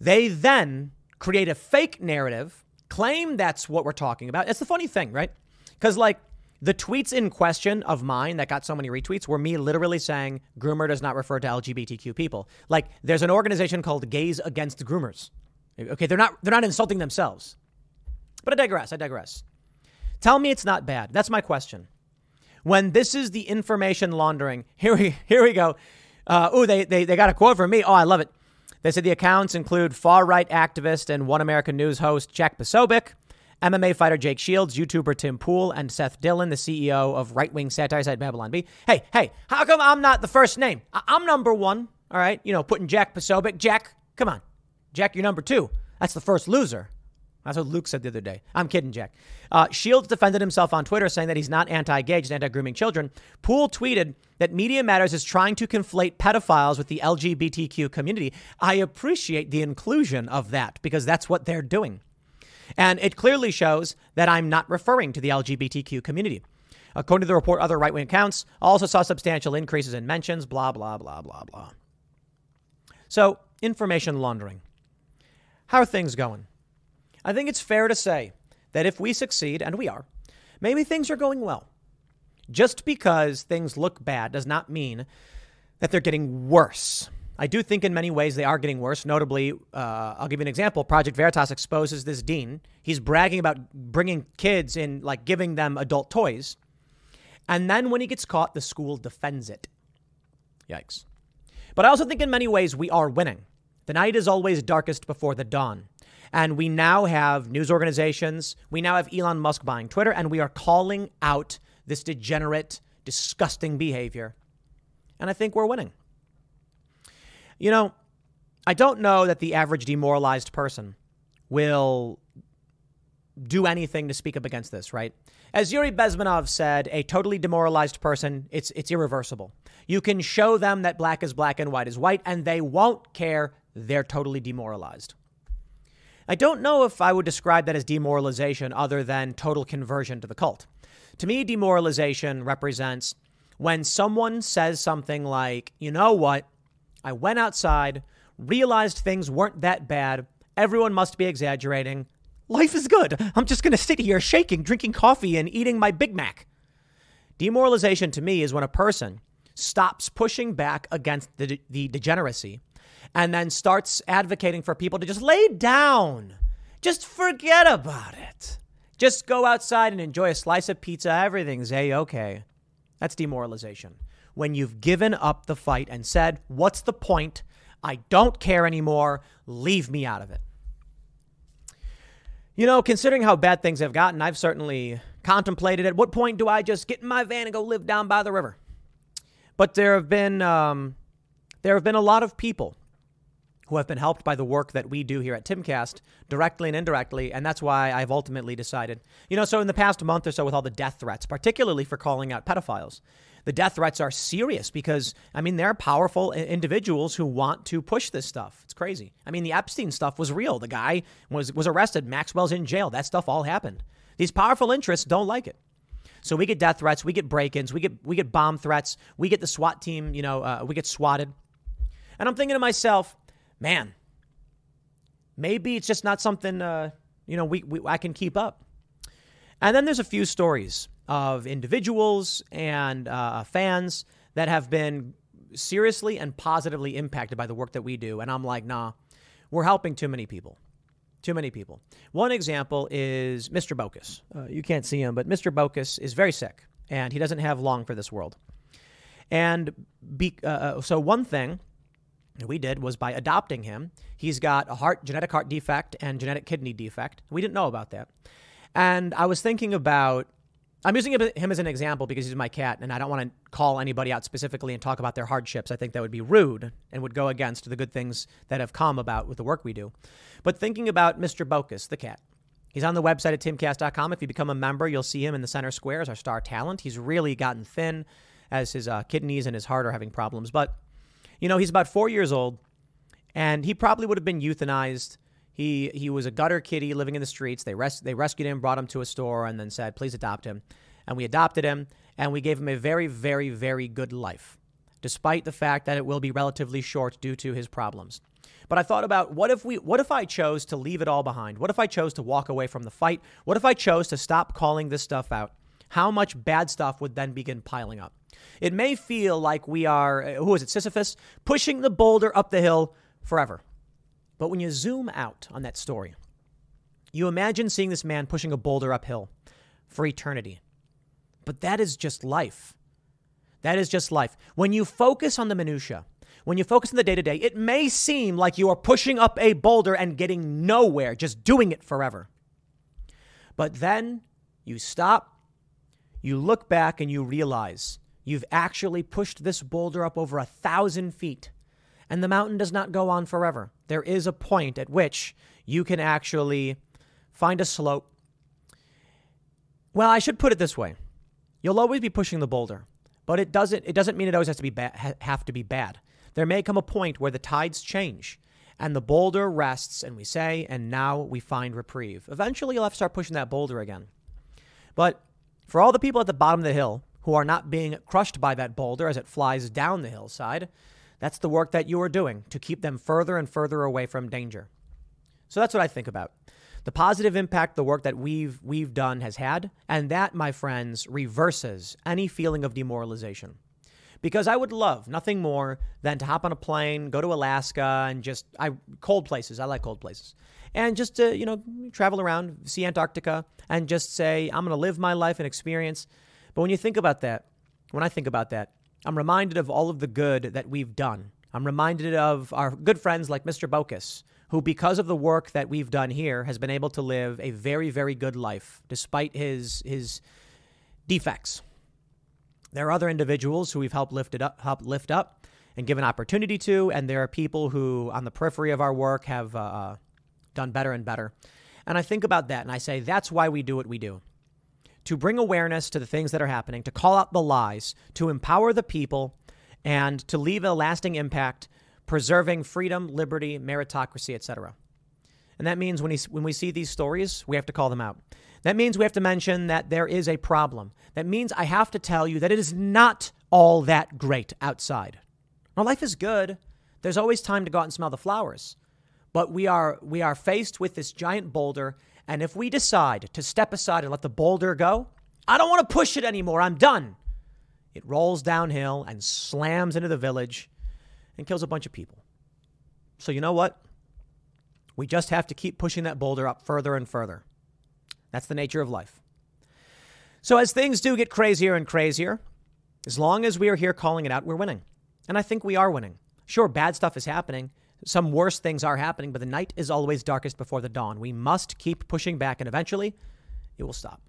They then create a fake narrative, claim that's what we're talking about. It's the funny thing, right? Because, like, the tweets in question of mine that got so many retweets were me literally saying groomer does not refer to LGBTQ people. Like there's an organization called Gays Against Groomers. Okay, they're not they're not insulting themselves. But I digress. I digress. Tell me it's not bad. That's my question. When this is the information laundering, here we here we go. Uh, oh, they, they they got a quote from me. Oh, I love it. They said the accounts include far right activist and One American News host Jack Posobiec, MMA fighter Jake Shields, YouTuber Tim Pool, and Seth Dillon, the CEO of right wing satire site Babylon Bee. Hey, hey, how come I'm not the first name? I- I'm number one. All right, you know, putting Jack Posobiec. Jack, come on. Jack, you're number two. That's the first loser. That's what Luke said the other day. I'm kidding, Jack. Uh, Shields defended himself on Twitter, saying that he's not anti gay, just anti grooming children. Pool tweeted that Media Matters is trying to conflate pedophiles with the LGBTQ community. I appreciate the inclusion of that because that's what they're doing. And it clearly shows that I'm not referring to the LGBTQ community. According to the report, other right wing accounts also saw substantial increases in mentions, blah, blah, blah, blah, blah. So, information laundering. How are things going? I think it's fair to say that if we succeed, and we are, maybe things are going well. Just because things look bad does not mean that they're getting worse. I do think in many ways they are getting worse. Notably, uh, I'll give you an example. Project Veritas exposes this dean. He's bragging about bringing kids in, like giving them adult toys. And then when he gets caught, the school defends it. Yikes. But I also think in many ways we are winning. The night is always darkest before the dawn. And we now have news organizations. We now have Elon Musk buying Twitter, and we are calling out this degenerate, disgusting behavior. And I think we're winning. You know, I don't know that the average demoralized person will do anything to speak up against this, right? As Yuri Bezmenov said, a totally demoralized person, it's it's irreversible. You can show them that black is black and white is white and they won't care. They're totally demoralized. I don't know if I would describe that as demoralization other than total conversion to the cult. To me, demoralization represents when someone says something like, you know what? I went outside, realized things weren't that bad. Everyone must be exaggerating. Life is good. I'm just going to sit here shaking, drinking coffee, and eating my Big Mac. Demoralization to me is when a person stops pushing back against the, the degeneracy and then starts advocating for people to just lay down. Just forget about it. Just go outside and enjoy a slice of pizza. Everything's a okay. That's demoralization. When you've given up the fight and said, What's the point? I don't care anymore. Leave me out of it. You know, considering how bad things have gotten, I've certainly contemplated at what point do I just get in my van and go live down by the river? But there have been um, there have been a lot of people who have been helped by the work that we do here at Timcast, directly and indirectly. And that's why I've ultimately decided, you know, so in the past month or so, with all the death threats, particularly for calling out pedophiles, the death threats are serious because, I mean, there are powerful individuals who want to push this stuff. It's crazy. I mean, the Epstein stuff was real. The guy was, was arrested, Maxwell's in jail. That stuff all happened. These powerful interests don't like it. So we get death threats, we get break-ins, we get we get bomb threats, we get the SWAT team, you know, uh, we get swatted. And I'm thinking to myself, man, maybe it's just not something uh, you know we, we I can keep up. And then there's a few stories of individuals and uh, fans that have been seriously and positively impacted by the work that we do. And I'm like, nah, we're helping too many people. Too many people. One example is Mr. Bocus. Uh, you can't see him, but Mr. Bocus is very sick and he doesn't have long for this world. And be, uh, uh so, one thing we did was by adopting him. He's got a heart genetic heart defect and genetic kidney defect. We didn't know about that. And I was thinking about I'm using him as an example because he's my cat, and I don't want to call anybody out specifically and talk about their hardships. I think that would be rude and would go against the good things that have come about with the work we do. But thinking about Mr. Bocus, the cat, he's on the website at timcast.com. If you become a member, you'll see him in the center square as our star talent. He's really gotten thin as his uh, kidneys and his heart are having problems. But you know, he's about four years old, and he probably would have been euthanized. He he was a gutter kitty living in the streets. They res- they rescued him, brought him to a store, and then said, "Please adopt him." And we adopted him, and we gave him a very, very, very good life, despite the fact that it will be relatively short due to his problems. But I thought about what if we what if I chose to leave it all behind? What if I chose to walk away from the fight? What if I chose to stop calling this stuff out? How much bad stuff would then begin piling up? It may feel like we are, who is it, Sisyphus, pushing the boulder up the hill forever. But when you zoom out on that story, you imagine seeing this man pushing a boulder uphill for eternity. But that is just life. That is just life. When you focus on the minutia, when you focus on the day to day, it may seem like you are pushing up a boulder and getting nowhere, just doing it forever. But then you stop, you look back, and you realize you've actually pushed this boulder up over a thousand feet. And the mountain does not go on forever. There is a point at which you can actually find a slope. Well, I should put it this way you'll always be pushing the boulder, but it doesn't, it doesn't mean it always has to be ba- have to be bad. There may come a point where the tides change and the boulder rests, and we say, and now we find reprieve. Eventually, you'll have to start pushing that boulder again. But for all the people at the bottom of the hill who are not being crushed by that boulder as it flies down the hillside, that's the work that you are doing to keep them further and further away from danger. So that's what I think about. The positive impact the work that we've we've done has had, and that, my friends, reverses any feeling of demoralization because I would love nothing more than to hop on a plane, go to Alaska, and just I cold places. I like cold places, and just to you know travel around, see Antarctica, and just say I'm going to live my life and experience. But when you think about that, when I think about that, I'm reminded of all of the good that we've done. I'm reminded of our good friends like Mr. Bocus, who, because of the work that we've done here, has been able to live a very, very good life despite his his defects. There are other individuals who we've helped lift it up, help lift up, and given opportunity to, and there are people who, on the periphery of our work, have uh, done better and better. And I think about that, and I say that's why we do what we do to bring awareness to the things that are happening, to call out the lies, to empower the people, and to leave a lasting impact, preserving freedom, liberty, meritocracy, etc. And that means when, he, when we see these stories, we have to call them out. That means we have to mention that there is a problem. That means I have to tell you that it is not all that great outside. Now, life is good. There's always time to go out and smell the flowers. But we are, we are faced with this giant boulder, and if we decide to step aside and let the boulder go, I don't want to push it anymore. I'm done. It rolls downhill and slams into the village and kills a bunch of people. So, you know what? We just have to keep pushing that boulder up further and further. That's the nature of life. So, as things do get crazier and crazier, as long as we are here calling it out, we're winning. And I think we are winning. Sure, bad stuff is happening. Some worse things are happening, but the night is always darkest before the dawn. We must keep pushing back, and eventually it will stop.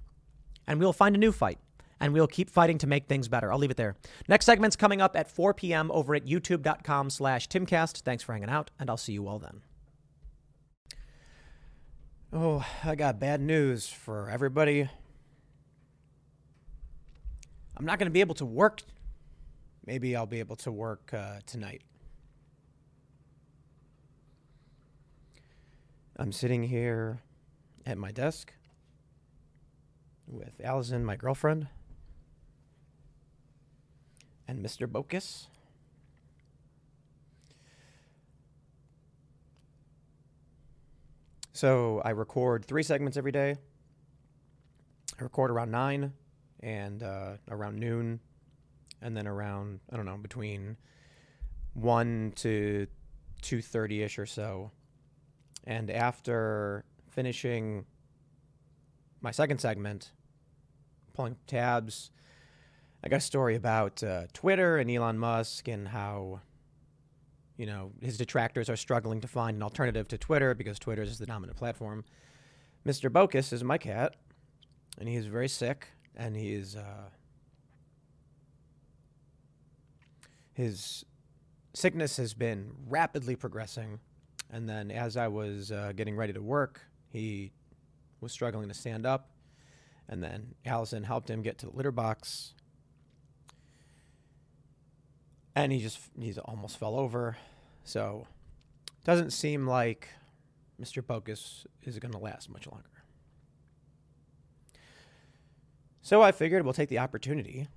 And we'll find a new fight, and we'll keep fighting to make things better. I'll leave it there. Next segment's coming up at 4 p.m. over at youtube.com slash timcast. Thanks for hanging out, and I'll see you all then. Oh, I got bad news for everybody. I'm not going to be able to work. Maybe I'll be able to work uh, tonight. I'm sitting here at my desk with Allison, my girlfriend, and Mr. Bocus. So I record three segments every day. I record around nine and uh, around noon, and then around I don't know between one to two thirty ish or so. And after finishing my second segment, pulling tabs, I got a story about uh, Twitter and Elon Musk and how you know, his detractors are struggling to find an alternative to Twitter because Twitter is the dominant platform. Mr. Bocus is my cat, and he is very sick, and he is uh, his sickness has been rapidly progressing. And then, as I was uh, getting ready to work, he was struggling to stand up. And then Allison helped him get to the litter box. And he just he almost fell over. So doesn't seem like Mr. Bocus is going to last much longer. So I figured we'll take the opportunity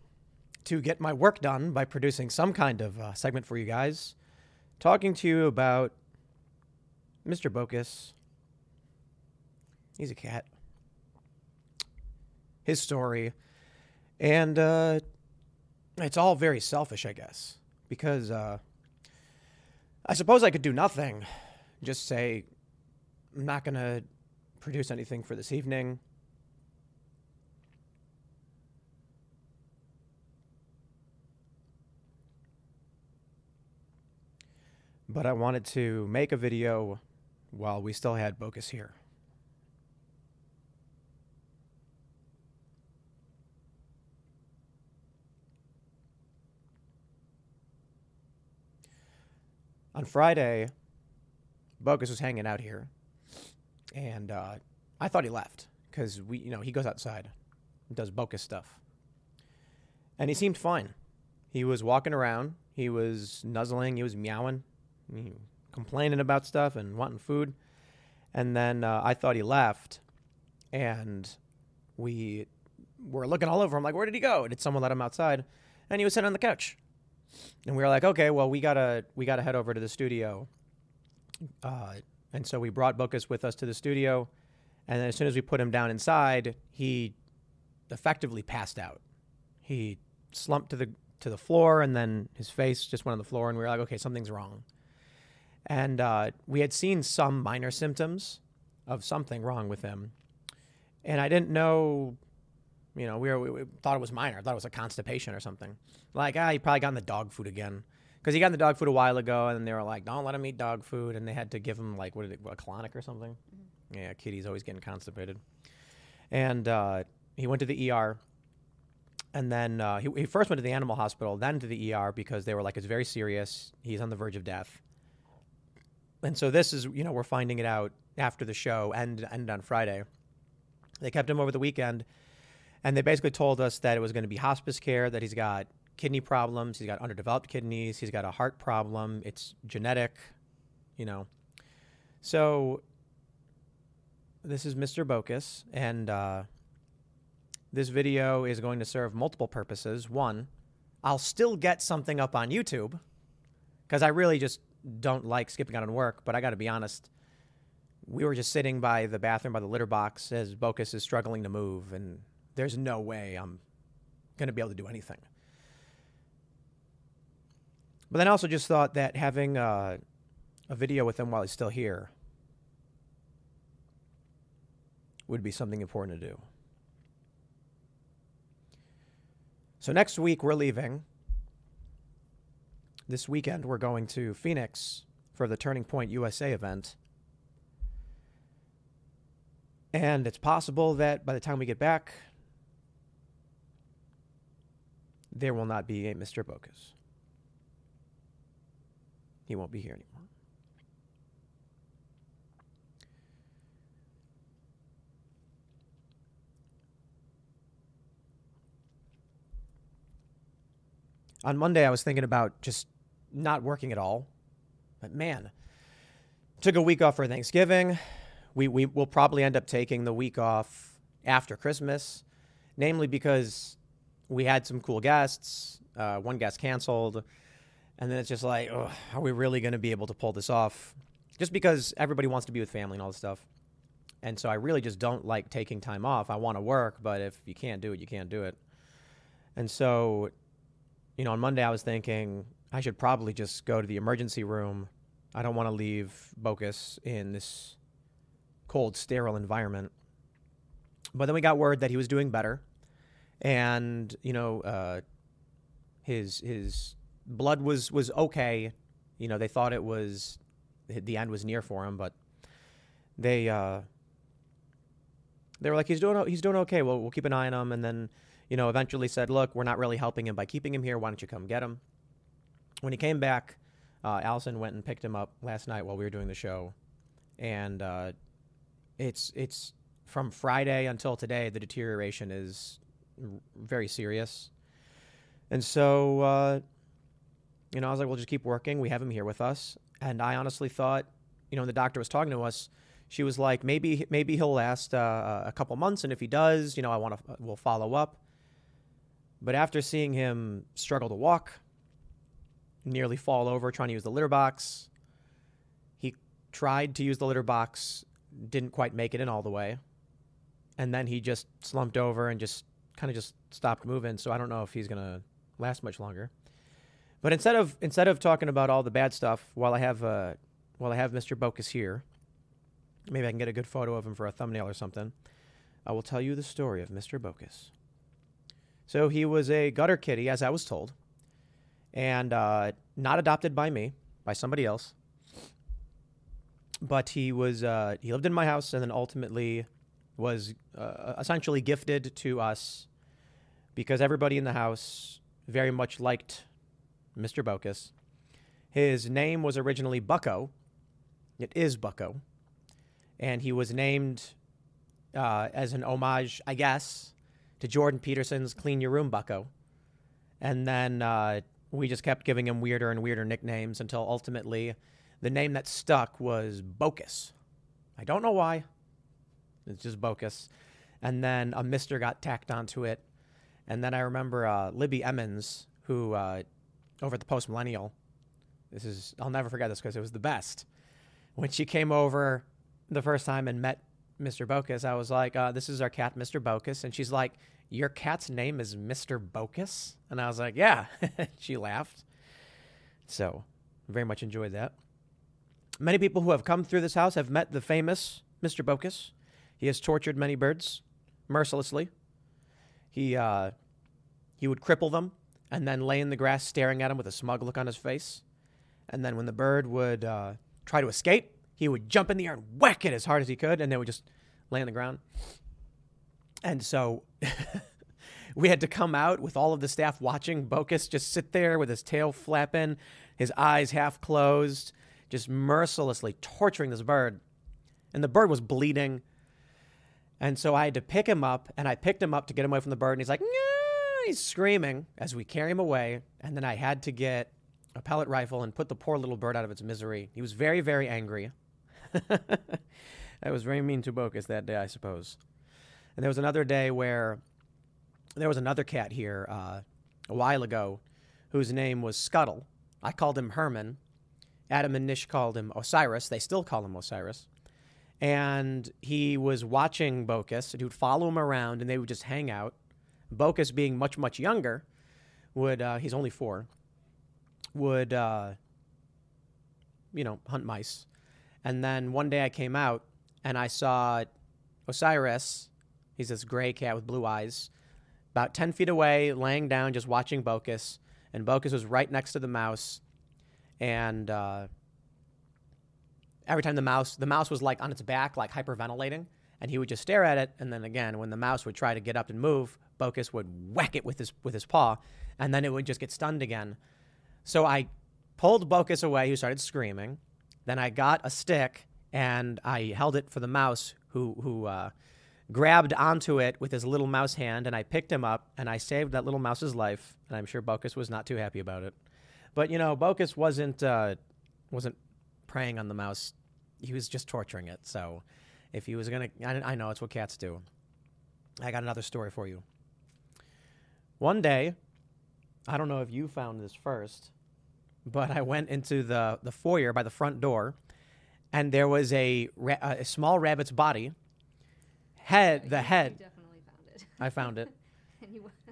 to get my work done by producing some kind of uh, segment for you guys, talking to you about Mr. Bocus. He's a cat. His story. And uh, it's all very selfish, I guess, because uh, I suppose I could do nothing. Just say, I'm not going to produce anything for this evening. but I wanted to make a video while we still had Bocus here. On Friday, Bocus was hanging out here, and uh, I thought he left because we, you know, he goes outside, does Bocus stuff, and he seemed fine. He was walking around, he was nuzzling, he was meowing, he complaining about stuff and wanting food, and then uh, I thought he left, and we were looking all over him like, where did he go? Did someone let him outside? And he was sitting on the couch, and we were like, okay, well, we gotta we gotta head over to the studio. Uh, and so we brought Bocus with us to the studio, and then as soon as we put him down inside, he effectively passed out. He slumped to the to the floor, and then his face just went on the floor, and we were like, okay, something's wrong. And uh, we had seen some minor symptoms of something wrong with him, and I didn't know. You know, we, were, we, we thought it was minor. I thought it was a constipation or something. Like, ah, he probably got in the dog food again because he got in the dog food a while ago, and they were like, "Don't let him eat dog food," and they had to give him like what did it, a colonic or something. Yeah, Kitty's always getting constipated, and uh, he went to the ER, and then uh, he, he first went to the animal hospital, then to the ER because they were like, "It's very serious. He's on the verge of death." And so this is, you know, we're finding it out after the show and and on Friday. They kept him over the weekend, and they basically told us that it was going to be hospice care, that he's got kidney problems, he's got underdeveloped kidneys, he's got a heart problem, it's genetic, you know. So this is Mr. Bocus, and uh, this video is going to serve multiple purposes. One, I'll still get something up on YouTube because I really just don't like skipping out on work, but I got to be honest. We were just sitting by the bathroom by the litter box as Bocus is struggling to move, and there's no way I'm going to be able to do anything. But then I also just thought that having uh, a video with him while he's still here would be something important to do. So next week we're leaving. This weekend we're going to Phoenix for the Turning Point USA event. And it's possible that by the time we get back, there will not be a Mr. Bocus. He won't be here anymore. On Monday, I was thinking about just not working at all. But man, took a week off for Thanksgiving. We, we will probably end up taking the week off after Christmas, namely because we had some cool guests. Uh, one guest canceled. And then it's just like, oh, are we really going to be able to pull this off? Just because everybody wants to be with family and all this stuff. And so I really just don't like taking time off. I want to work, but if you can't do it, you can't do it. And so, you know, on Monday I was thinking I should probably just go to the emergency room. I don't want to leave Bocus in this cold, sterile environment. But then we got word that he was doing better. And, you know, uh, his his blood was was okay. You know, they thought it was the end was near for him, but they uh, they were like, he's doing he's doing okay. Well, we'll keep an eye on him, and then you know, eventually said, look, we're not really helping him by keeping him here. Why don't you come get him? When he came back, uh, Allison went and picked him up last night while we were doing the show, and uh, it's it's from Friday until today. The deterioration is r- very serious, and so uh, you know, I was like, we'll just keep working. We have him here with us. And I honestly thought, you know, when the doctor was talking to us, she was like, maybe maybe he'll last uh, a couple months, and if he does, you know, I want to we'll follow up. But after seeing him struggle to walk, nearly fall over trying to use the litter box, he tried to use the litter box, didn't quite make it in all the way, and then he just slumped over and just kind of just stopped moving. So I don't know if he's gonna last much longer. But instead of instead of talking about all the bad stuff, while I have uh, while I have Mr. Bocus here, maybe I can get a good photo of him for a thumbnail or something. I will tell you the story of Mr. Bocus. So he was a gutter kitty, as I was told, and uh, not adopted by me, by somebody else. but he was uh, he lived in my house and then ultimately was uh, essentially gifted to us because everybody in the house very much liked Mr. Bocus. His name was originally Bucko. It is Bucko. And he was named uh, as an homage, I guess, to Jordan Peterson's Clean Your Room Bucko. And then uh, we just kept giving him weirder and weirder nicknames until ultimately the name that stuck was Bocus. I don't know why. It's just Bocus. And then a Mister got tacked onto it. And then I remember uh, Libby Emmons, who uh, over at the Post Millennial, this is, I'll never forget this because it was the best. When she came over the first time and met Mr. Bocus, I was like, uh, this is our cat, Mr. Bocus. And she's like, your cat's name is Mr. Bocus? And I was like, yeah. she laughed. So, very much enjoyed that. Many people who have come through this house have met the famous Mr. Bocus. He has tortured many birds mercilessly. He, uh, he would cripple them and then lay in the grass staring at him with a smug look on his face. And then when the bird would uh, try to escape, he would jump in the air and whack it as hard as he could, and they would just lay on the ground. And so we had to come out with all of the staff watching Bocus just sit there with his tail flapping, his eyes half closed, just mercilessly torturing this bird. And the bird was bleeding. And so I had to pick him up, and I picked him up to get him away from the bird, and he's like, Nyah! he's screaming as we carry him away. And then I had to get a pellet rifle and put the poor little bird out of its misery. He was very, very angry. I was very mean to Bocus that day, I suppose. And there was another day where there was another cat here uh, a while ago whose name was Scuttle. I called him Herman. Adam and Nish called him Osiris. They still call him Osiris. And he was watching Bocus, and he would follow him around, and they would just hang out. Bocus, being much, much younger, would, uh, he's only four, would, uh, you know, hunt mice. And then one day I came out and I saw Osiris. He's this gray cat with blue eyes, about 10 feet away, laying down, just watching Bocus. And Bocus was right next to the mouse. And uh, every time the mouse, the mouse was like on its back, like hyperventilating. And he would just stare at it. And then again, when the mouse would try to get up and move, Bocus would whack it with his, with his paw. And then it would just get stunned again. So I pulled Bocus away, who started screaming. Then I got a stick and I held it for the mouse, who who uh, grabbed onto it with his little mouse hand, and I picked him up and I saved that little mouse's life. And I'm sure Bocus was not too happy about it. But you know, Bocus wasn't uh, wasn't preying on the mouse; he was just torturing it. So if he was gonna, I, I know it's what cats do. I got another story for you. One day, I don't know if you found this first, but I went into the, the foyer by the front door, and there was a, ra- a small rabbit's body. Head, the head. Definitely found it. I found it.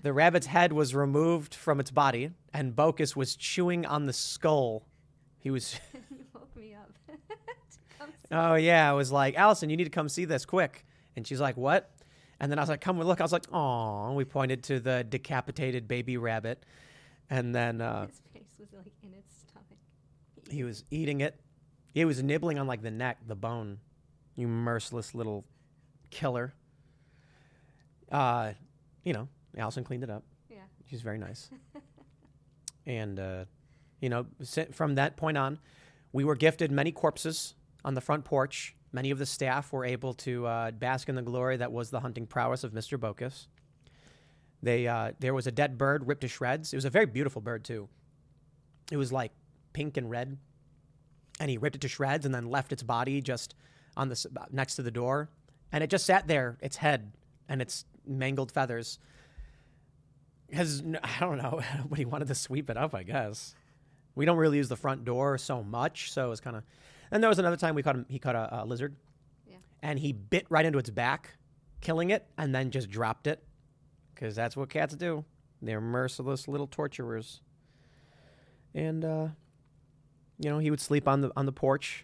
The rabbit's head was removed from its body, and Bocus was chewing on the skull. He was, you woke me up. Oh yeah, I was like, Allison, you need to come see this quick. And she's like, what? And then I was like, come look. I was like, oh. We pointed to the decapitated baby rabbit, and then uh, His face was like in its stomach. He was eating it. He was nibbling on like the neck, the bone. You merciless little killer. Uh, you know, Allison cleaned it up. Yeah. She's very nice. and uh, you know, from that point on, we were gifted many corpses on the front porch. Many of the staff were able to uh, bask in the glory that was the hunting prowess of Mr. Bocus. They, uh, there was a dead bird ripped to shreds. It was a very beautiful bird too. It was like pink and red, and he ripped it to shreds and then left its body just on the next to the door, and it just sat there, its head and its mangled feathers. Has I don't know, but he wanted to sweep it up, I guess. We don't really use the front door so much, so it's kind of. And there was another time we caught him. He caught a, a lizard, Yeah. and he bit right into its back, killing it, and then just dropped it, because that's what cats do. They're merciless little torturers. And uh, you know, he would sleep on the on the porch,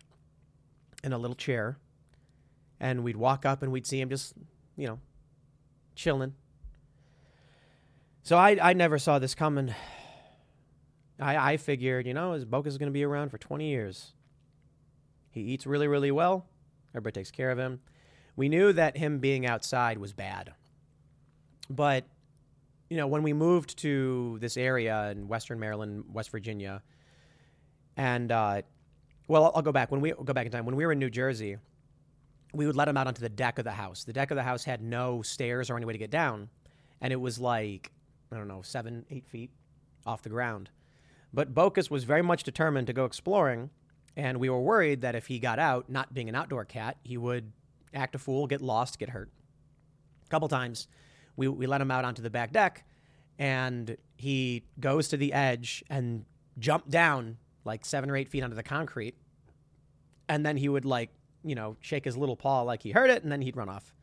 in a little chair, and we'd walk up and we'd see him just, you know, chilling. So I I never saw this coming. I I figured, you know, his Bocus is going to be around for 20 years. He eats really, really well. Everybody takes care of him. We knew that him being outside was bad. But, you know, when we moved to this area in Western Maryland, West Virginia, and, uh, well, I'll go back. When we go back in time, when we were in New Jersey, we would let him out onto the deck of the house. The deck of the house had no stairs or any way to get down. And it was like, I don't know, seven, eight feet off the ground. But Bocus was very much determined to go exploring. And we were worried that if he got out, not being an outdoor cat, he would act a fool, get lost, get hurt. A couple times, we, we let him out onto the back deck, and he goes to the edge and jump down like seven or eight feet onto the concrete. And then he would like, you know, shake his little paw like he heard it, and then he'd run off.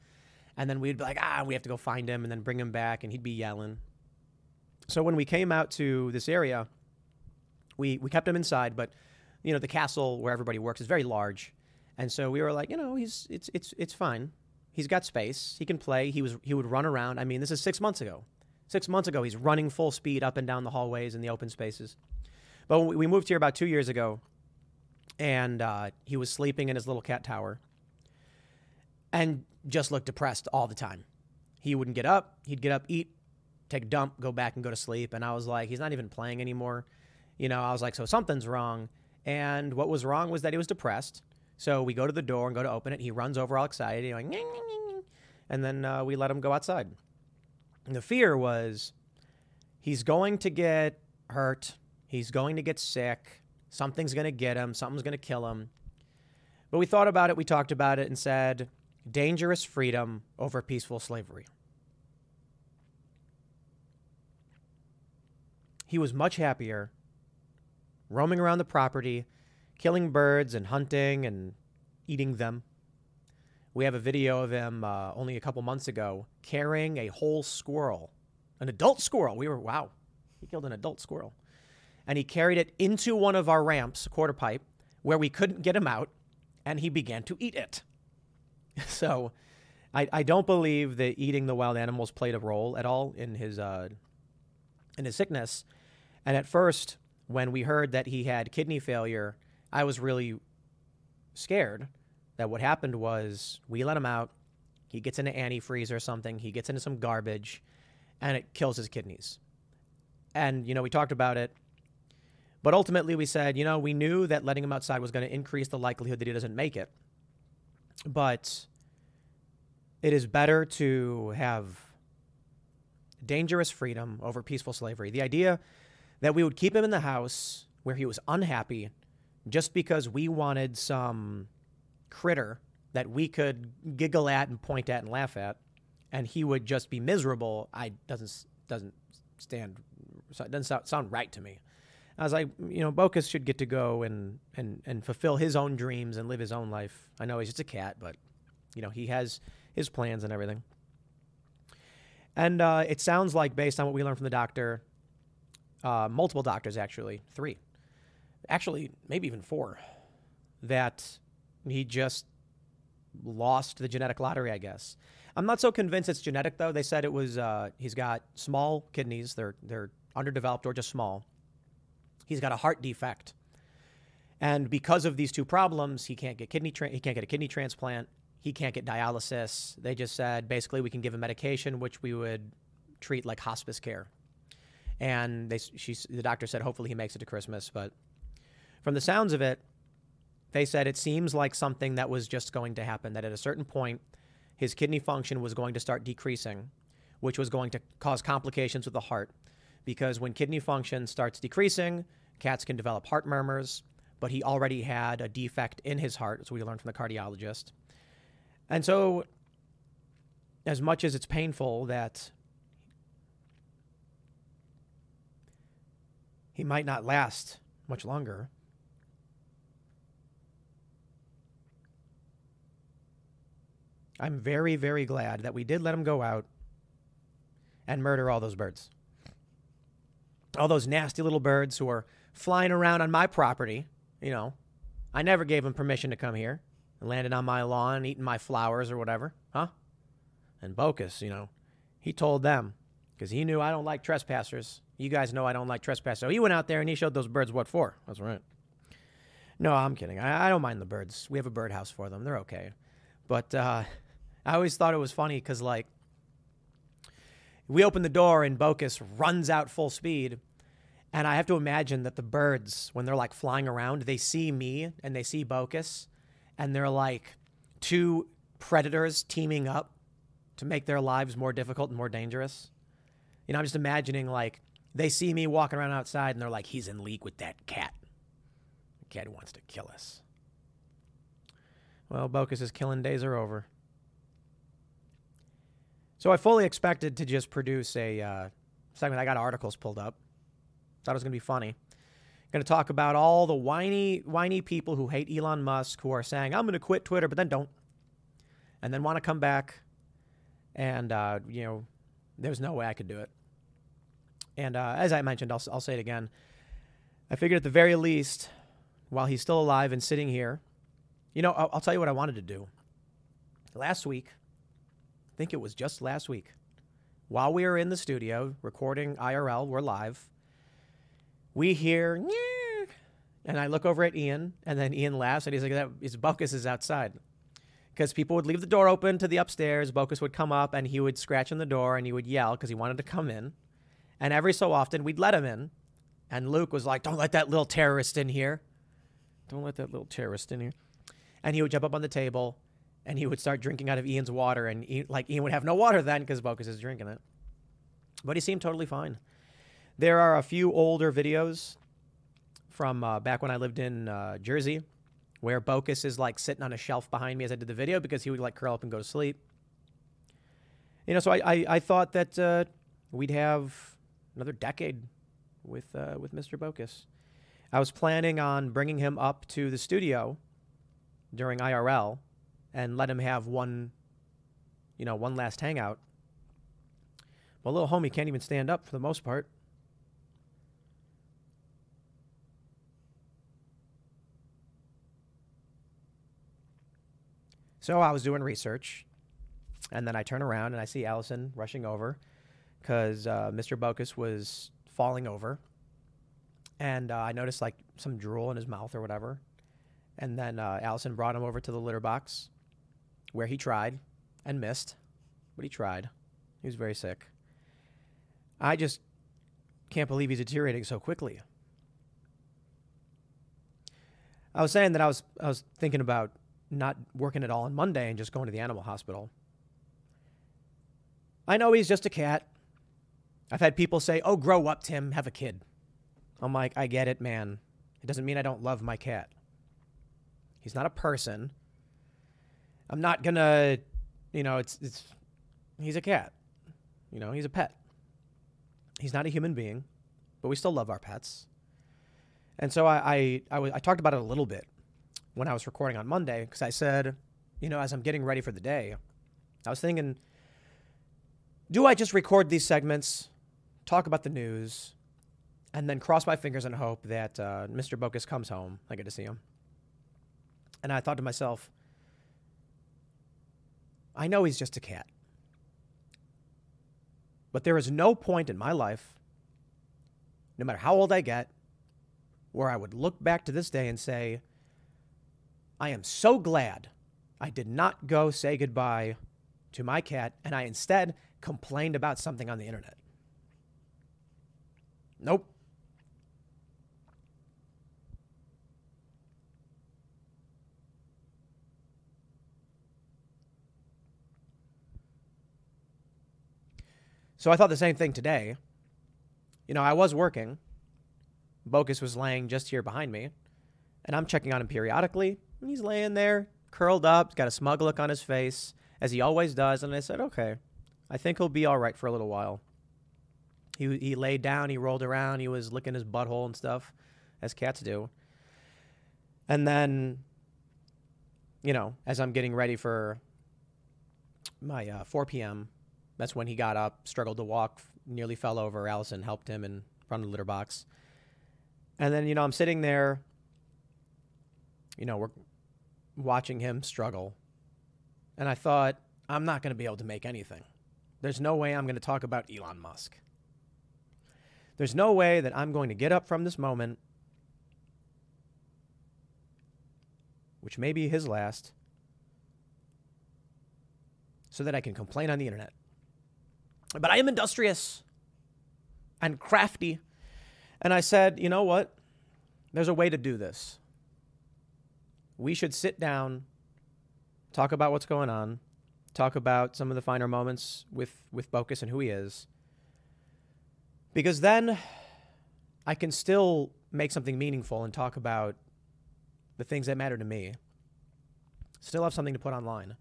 And then we'd be like, ah, we have to go find him and then bring him back, and he'd be yelling. So when we came out to this area, we, we kept him inside, but you know, the castle where everybody works is very large. And so we were like, you know, he's it's it's it's fine. He's got space. He can play. He was he would run around. I mean, this is 6 months ago. 6 months ago he's running full speed up and down the hallways and the open spaces. But we moved here about 2 years ago and uh, he was sleeping in his little cat tower and just looked depressed all the time. He wouldn't get up. He'd get up, eat, take a dump, go back and go to sleep. And I was like, he's not even playing anymore. You know, I was like, so something's wrong. And what was wrong was that he was depressed. So we go to the door and go to open it. He runs over all excited, like, and then uh, we let him go outside. And the fear was he's going to get hurt. He's going to get sick. Something's going to get him. Something's going to kill him. But we thought about it. We talked about it and said, dangerous freedom over peaceful slavery. He was much happier roaming around the property, killing birds and hunting and eating them. We have a video of him uh, only a couple months ago carrying a whole squirrel, an adult squirrel. We were, wow, he killed an adult squirrel. And he carried it into one of our ramps, quarter pipe, where we couldn't get him out, and he began to eat it. So I, I don't believe that eating the wild animals played a role at all in his, uh, in his sickness. And at first, when we heard that he had kidney failure, I was really scared that what happened was we let him out. He gets into antifreeze or something. He gets into some garbage, and it kills his kidneys. And you know, we talked about it, but ultimately we said, you know, we knew that letting him outside was going to increase the likelihood that he doesn't make it. But it is better to have dangerous freedom over peaceful slavery. The idea that we would keep him in the house where he was unhappy just because we wanted some critter that we could giggle at and point at and laugh at and he would just be miserable i doesn't doesn't stand doesn't sound, right to me i was like you know bocus should get to go and and and fulfill his own dreams and live his own life. I know he's just a cat but you know he has his plans and everything. And uh, it sounds like based on what we learned from the doctor uh, multiple doctors actually three actually maybe even four that he just lost the genetic lottery i guess. I'm not so convinced it's genetic though. They said it was uh, he's got small kidneys. They're they're underdeveloped or just small he's got a heart defect and because of these two problems he can't get kidney tra- he can't get a kidney transplant he can't get dialysis they just said basically we can give him medication which we would treat like hospice care and they she the doctor said hopefully he makes it to Christmas. But from the sounds of it, they said it seems like something that was just going to happen. That at a certain point, his kidney function was going to start decreasing, which was going to cause complications with the heart. Because when kidney function starts decreasing, cats can develop heart murmurs. But he already had a defect in his heart, as we learned from the cardiologist. And so, as much as it's painful that he might not last much longer. I'm very, very glad that we did let him go out and murder all those birds. All those nasty little birds who are flying around on my property. You know, I never gave them permission to come here and landed on my lawn, eating my flowers or whatever, huh? And Bocus, you know, he told them because he knew I don't like trespassers. You guys know I don't like trespassers. So he went out there and he showed those birds what for. That's right. No, I'm kidding. I, I don't mind the birds. We have a birdhouse for them. They're okay. But uh, I always thought it was funny because, like, we open the door and Bocus runs out full speed. And I have to imagine that the birds, when they're like flying around, they see me and they see Bocus, and they're like two predators teaming up to make their lives more difficult and more dangerous. You know, I'm just imagining like they see me walking around outside and they're like, he's in league with that cat. The cat wants to kill us. Well, Bocus's killing days are over. So I fully expected to just produce a uh, segment. I got articles pulled up. Thought it was going to be funny. Going to talk about all the whiny, whiny people who hate Elon Musk, who are saying, I'm going to quit Twitter, but then don't. And then want to come back. And, uh, you know, there's no way I could do it. And uh, as I mentioned, I'll, I'll say it again. I figured at the very least, while he's still alive and sitting here, you know, I'll, I'll tell you what I wanted to do. Last week, think it was just last week, while we were in the studio recording IRL, we're live, we hear, and I look over at Ian, and then Ian laughs, and he's like, "That is Bocus is outside. Because people would leave the door open to the upstairs, Bocus would come up, and he would scratch on the door, and he would yell because he wanted to come in. And every so often, we'd let him in. And Luke was like, don't let that little terrorist in here. Don't let that little terrorist in here. And he would jump up on the table, and he would start drinking out of Ian's water, and Ian, like Ian would have no water then because Bocus is drinking it. But he seemed totally fine. There are a few older videos from uh, back when I lived in uh, Jersey where Bocus is like sitting on a shelf behind me as I did the video because he would like curl up and go to sleep. You know, so I, I, I thought that uh, we'd have another decade with, uh, with Mr. Bocus. I was planning on bringing him up to the studio during IRL and let him have one, you know, one last hangout. But little homie can't even stand up for the most part. So I was doing research, and then I turn around and I see Allison rushing over because uh, Mr. Bocus was falling over, and uh, I noticed like some drool in his mouth or whatever. And then uh, Allison brought him over to the litter box, where he tried and missed, but he tried. He was very sick. I just can't believe he's deteriorating so quickly. I was saying that I was I was thinking about not working at all on Monday and just going to the animal hospital. I know he's just a cat. I've had people say, "Oh, grow up, Tim, have a kid." I'm like, "I get it, man. It doesn't mean I don't love my cat. He's not a person. I'm not to, you know, it's it's he's a cat. You know, he's a pet. He's not a human being, but we still love our pets. And so I, I, I, w- I talked about it a little bit when I was recording on Monday because I said, you know, as I'm getting ready for the day, I was thinking, do I just record these segments, talk about the news, and then cross my fingers and hope that uh, Mr. Bocus comes home? I get to see him. And I thought to myself, I know he's just a cat. But there is no point in my life, no matter how old I get, where I would look back to this day and say, I am so glad I did not go say goodbye to my cat and I instead complained about something on the internet. Nope. So I thought the same thing today. You know, I was working. Bocus was laying just here behind me, and I'm checking on him periodically. And he's laying there, curled up, got a smug look on his face, as he always does. And I said, okay, I think he'll be all right for a little while. He, he laid down, he rolled around, he was licking his butthole and stuff, as cats do. And then, you know, as I'm getting ready for my uh, 4 p.m., that's when he got up, struggled to walk, nearly fell over. Allison helped him and of the litter box. And then, you know, I'm sitting there, you know, we're watching him struggle. And I thought, I'm not going to be able to make anything. There's no way I'm going to talk about Elon Musk. There's no way that I'm going to get up from this moment which may be his last, so that I can complain on the internet. But I am industrious and crafty. And I said, you know what? There's a way to do this. We should sit down, talk about what's going on, talk about some of the finer moments with, with Bocus and who he is. Because then I can still make something meaningful and talk about the things that matter to me. Still have something to put online.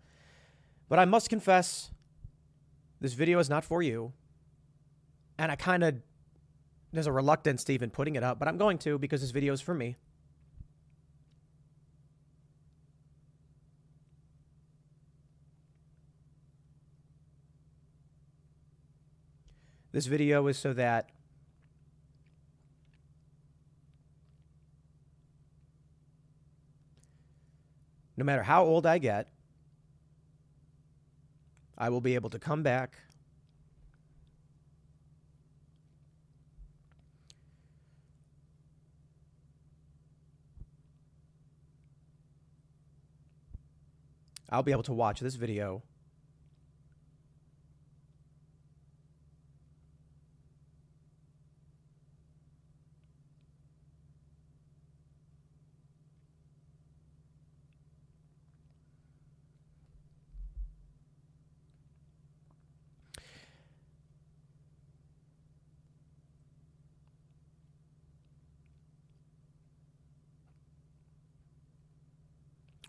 But I must confess, this video is not for you. And I kind of, there's a reluctance to even putting it up, but I'm going to because this video is for me. This video is so that no matter how old I get, I will be able to come back. I'll be able to watch this video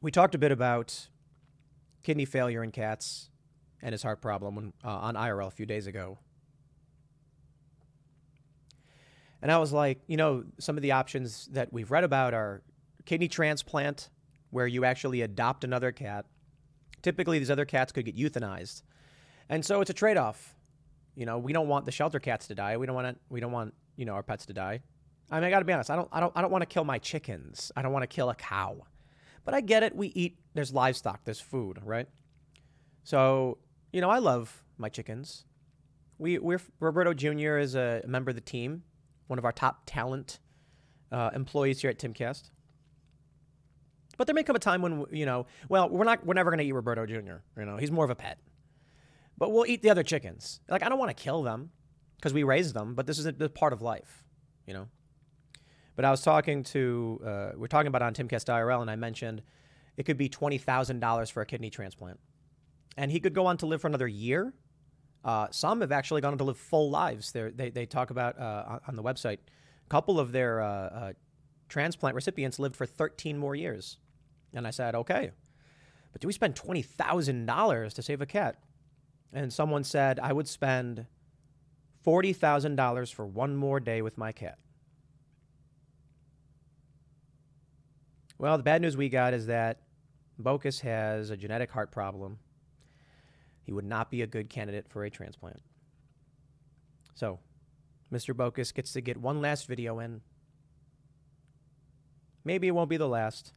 We talked a bit about kidney failure in cats and his heart problem when, uh, on IRL a few days ago. And I was like, you know, some of the options that we've read about are kidney transplant, where you actually adopt another cat. Typically, these other cats could get euthanized. And so it's a trade off. You know, we don't want the shelter cats to die. We don't want we don't want, you know, our pets to die. I mean, I got to be honest. I don't I don't I don't want to kill my chickens. I don't want to kill a cow. But I get it. We eat, there's livestock, there's food, right? So, you know, I love my chickens. We, we're, Roberto Jr. is a member of the team, one of our top talent uh, employees here at Timcast. But there may come a time when, you know, well, we're not, we're never going to eat Roberto Jr. You know, he's more of a pet. But we'll eat the other chickens. Like, I don't want to kill them because we raise them, but this is a part of life, you know? But I was talking to, uh, we're talking about on Timcast IRL, and I mentioned it could be $20,000 for a kidney transplant. And he could go on to live for another year. Uh, some have actually gone on to live full lives. They're, they they talk about uh, on the website, a couple of their uh, uh, transplant recipients lived for 13 more years. And I said, okay, but do we spend $20,000 to save a cat? And someone said, I would spend $40,000 for one more day with my cat. Well, the bad news we got is that Bocus has a genetic heart problem. He would not be a good candidate for a transplant. So, Mr. Bocus gets to get one last video in. Maybe it won't be the last.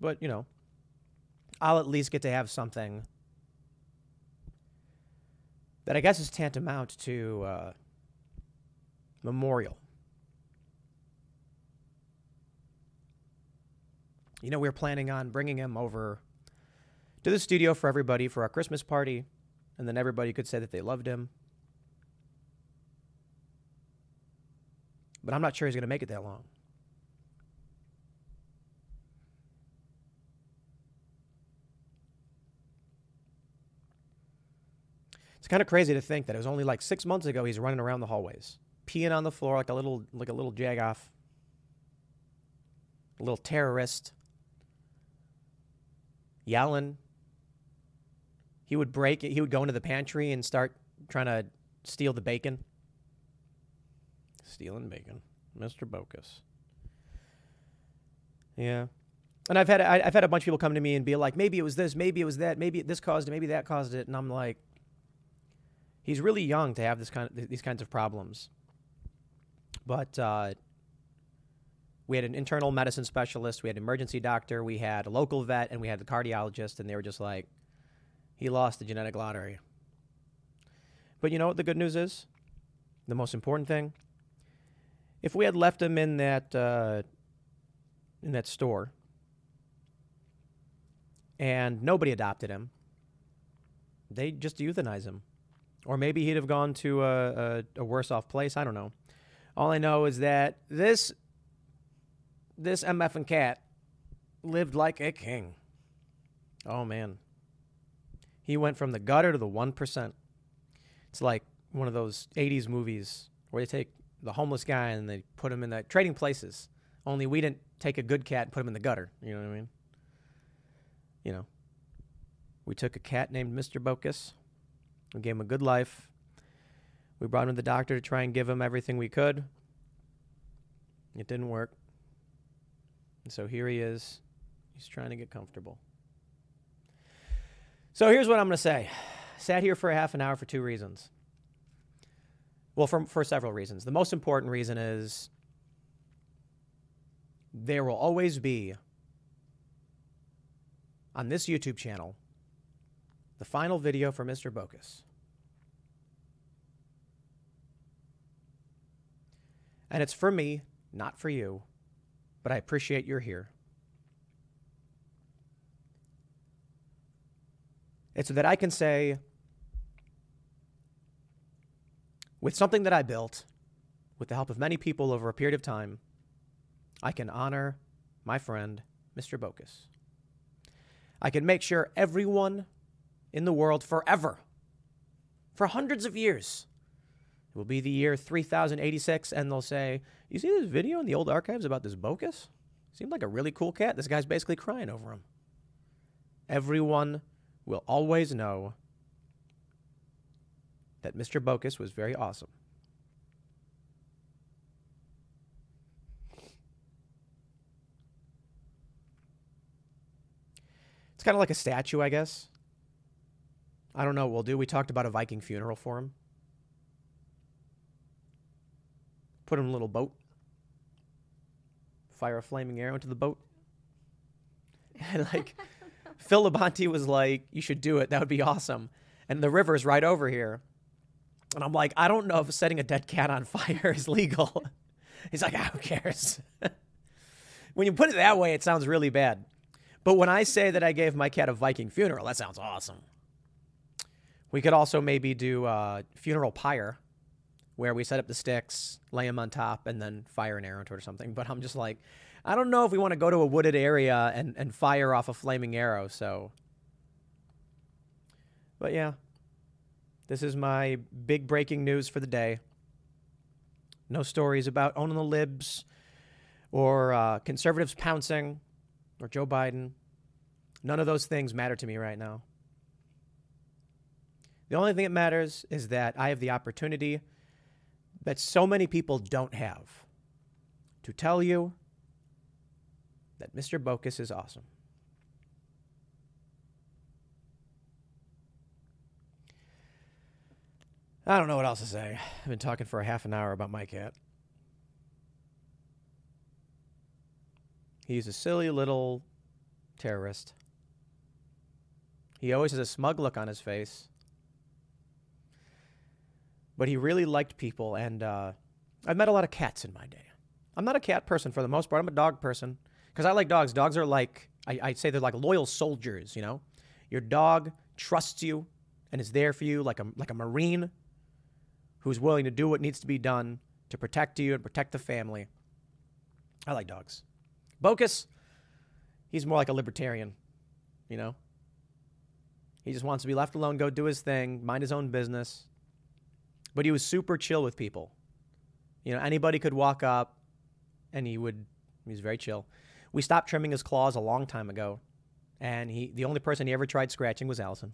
But, you know, I'll at least get to have something that I guess is tantamount to uh, memorial. You know, we are planning on bringing him over to the studio for everybody for our Christmas party, and then everybody could say that they loved him. But I'm not sure he's going to make it that long. It's kind of crazy to think that it was only like six months ago he's running around the hallways, peeing on the floor like a little like a little jagoff, a little terrorist, yelling. He would break it. He would go into the pantry and start trying to steal the bacon. Stealing bacon, Mr. Bocus. Yeah. And I've had I, have had a bunch of people come to me and be like, maybe it was this, maybe it was that, maybe this caused it, maybe that caused it, and I'm like, he's really young to have this kind of, these kinds of problems. But uh, we had an internal medicine specialist, we had an emergency doctor, we had a local vet, and we had the cardiologist, and they were just like, he lost the genetic lottery. But you know what the good news is? The most important thing? If we had left him in that uh, in that store and nobody adopted him, they'd just euthanize him. Or maybe he'd have gone to a, a, a worse off place. I don't know. All I know is that this this MF and cat lived like a king. Oh man. He went from the gutter to the 1%. It's like one of those 80s movies where they take the homeless guy and they put him in the trading places. Only we didn't take a good cat and put him in the gutter. You know what I mean? You know, we took a cat named Mr. Bocus. We gave him a good life. We brought him to the doctor to try and give him everything we could. It didn't work. And so here he is. He's trying to get comfortable. So here's what I'm going to say. Sat here for a half an hour for two reasons. Well, for, for several reasons. The most important reason is there will always be on this YouTube channel the final video for Mr. Bocus. And it's for me, not for you, but I appreciate you're here. It's so that I can say, with something that I built, with the help of many people over a period of time, I can honor my friend, Mr. Bocus. I can make sure everyone in the world forever, for hundreds of years, it will be the year 3086, and they'll say, You see this video in the old archives about this Bocus? Seemed like a really cool cat. This guy's basically crying over him. Everyone will always know that Mr. Bocus was very awesome. It's kind of like a statue, I guess. I don't know what we'll do. We talked about a Viking funeral for him. Put him in a little boat. Fire a flaming arrow into the boat. And like Phil Labonte was like, You should do it. That would be awesome. And the river's right over here. And I'm like, I don't know if setting a dead cat on fire is legal. He's like, ah, who cares? when you put it that way, it sounds really bad. But when I say that I gave my cat a Viking funeral, that sounds awesome. We could also maybe do a funeral pyre where we set up the sticks, lay them on top, and then fire an arrow into it or something. But I'm just like, I don't know if we want to go to a wooded area and, and fire off a flaming arrow. So, but yeah, this is my big breaking news for the day. No stories about owning the libs or uh, conservatives pouncing or Joe Biden. None of those things matter to me right now. The only thing that matters is that I have the opportunity that so many people don't have to tell you that Mr. Bocus is awesome. I don't know what else to say. I've been talking for a half an hour about my cat. He's a silly little terrorist. He always has a smug look on his face. But he really liked people, and uh, I've met a lot of cats in my day. I'm not a cat person for the most part. I'm a dog person because I like dogs. Dogs are like, I, I'd say they're like loyal soldiers, you know? Your dog trusts you and is there for you like a, like a Marine who's willing to do what needs to be done to protect you and protect the family. I like dogs. Bocus, he's more like a libertarian, you know? He just wants to be left alone, go do his thing, mind his own business. But he was super chill with people. You know, anybody could walk up and he would, he was very chill. We stopped trimming his claws a long time ago. And he, the only person he ever tried scratching was Allison.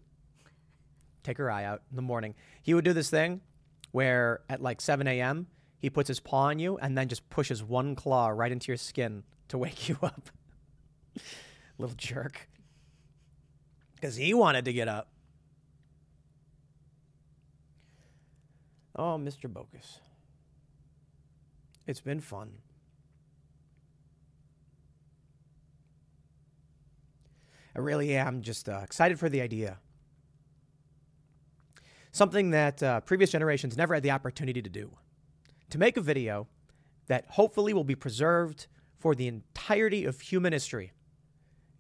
Take her eye out in the morning. He would do this thing where at like 7 a.m., he puts his paw on you and then just pushes one claw right into your skin to wake you up. Little jerk. Because he wanted to get up. Oh, Mr. Bocus. It's been fun. I really am just uh, excited for the idea. something that uh, previous generations never had the opportunity to do. To make a video that hopefully will be preserved for the entirety of human history,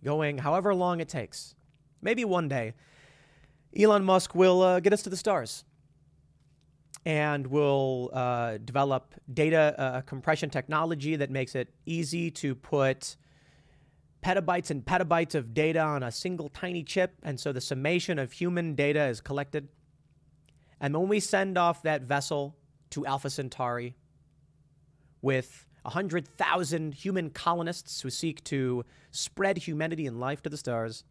going however long it takes. Maybe one day, Elon Musk will uh, get us to the stars and we'll uh, develop data uh, compression technology that makes it easy to put petabytes and petabytes of data on a single tiny chip. And so the summation of human data is collected. And when we send off that vessel to Alpha Centauri with 100,000 human colonists who seek to spread humanity and life to the stars,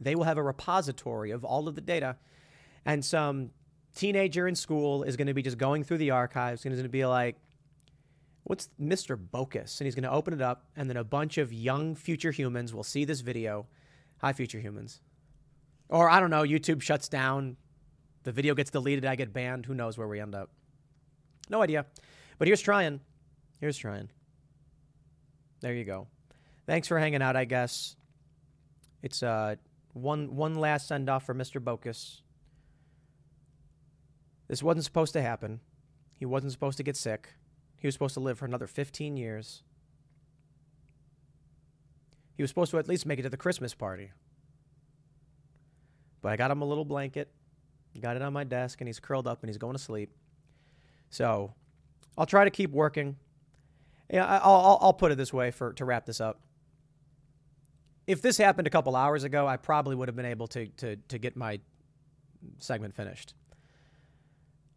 they will have a repository of all of the data. And some teenager in school is going to be just going through the archives and is going to be like, what's Mr. Bocus? And he's going to open it up, and then a bunch of young future humans will see this video. Hi, future humans. Or I don't know, YouTube shuts down, the video gets deleted, I get banned. Who knows where we end up? No idea. But here's trying. Here's trying. There you go. Thanks for hanging out, I guess. It's uh, one, one last send off for Mr. Bocus. This wasn't supposed to happen. He wasn't supposed to get sick. He was supposed to live for another 15 years. He was supposed to at least make it to the Christmas party. But I got him a little blanket, got it on my desk, and he's curled up and he's going to sleep. So I'll try to keep working. Yeah, I'll, I'll, I'll put it this way for to wrap this up. If this happened a couple hours ago, I probably would have been able to, to, to get my segment finished.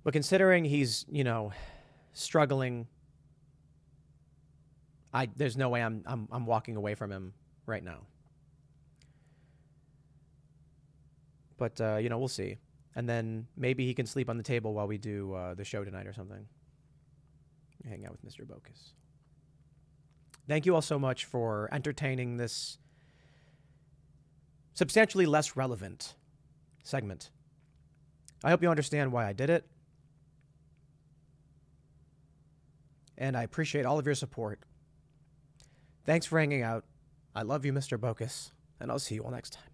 But considering he's, you know, struggling, I there's no way I'm I'm I'm walking away from him right now. But uh, you know, we'll see. And then maybe he can sleep on the table while we do uh, the show tonight or something. Hang out with Mr. Bocus. Thank you all so much for entertaining this substantially less relevant segment. I hope you understand why I did it. And I appreciate all of your support. Thanks for hanging out. I love you, Mr. Bocus, and I'll see you all next time.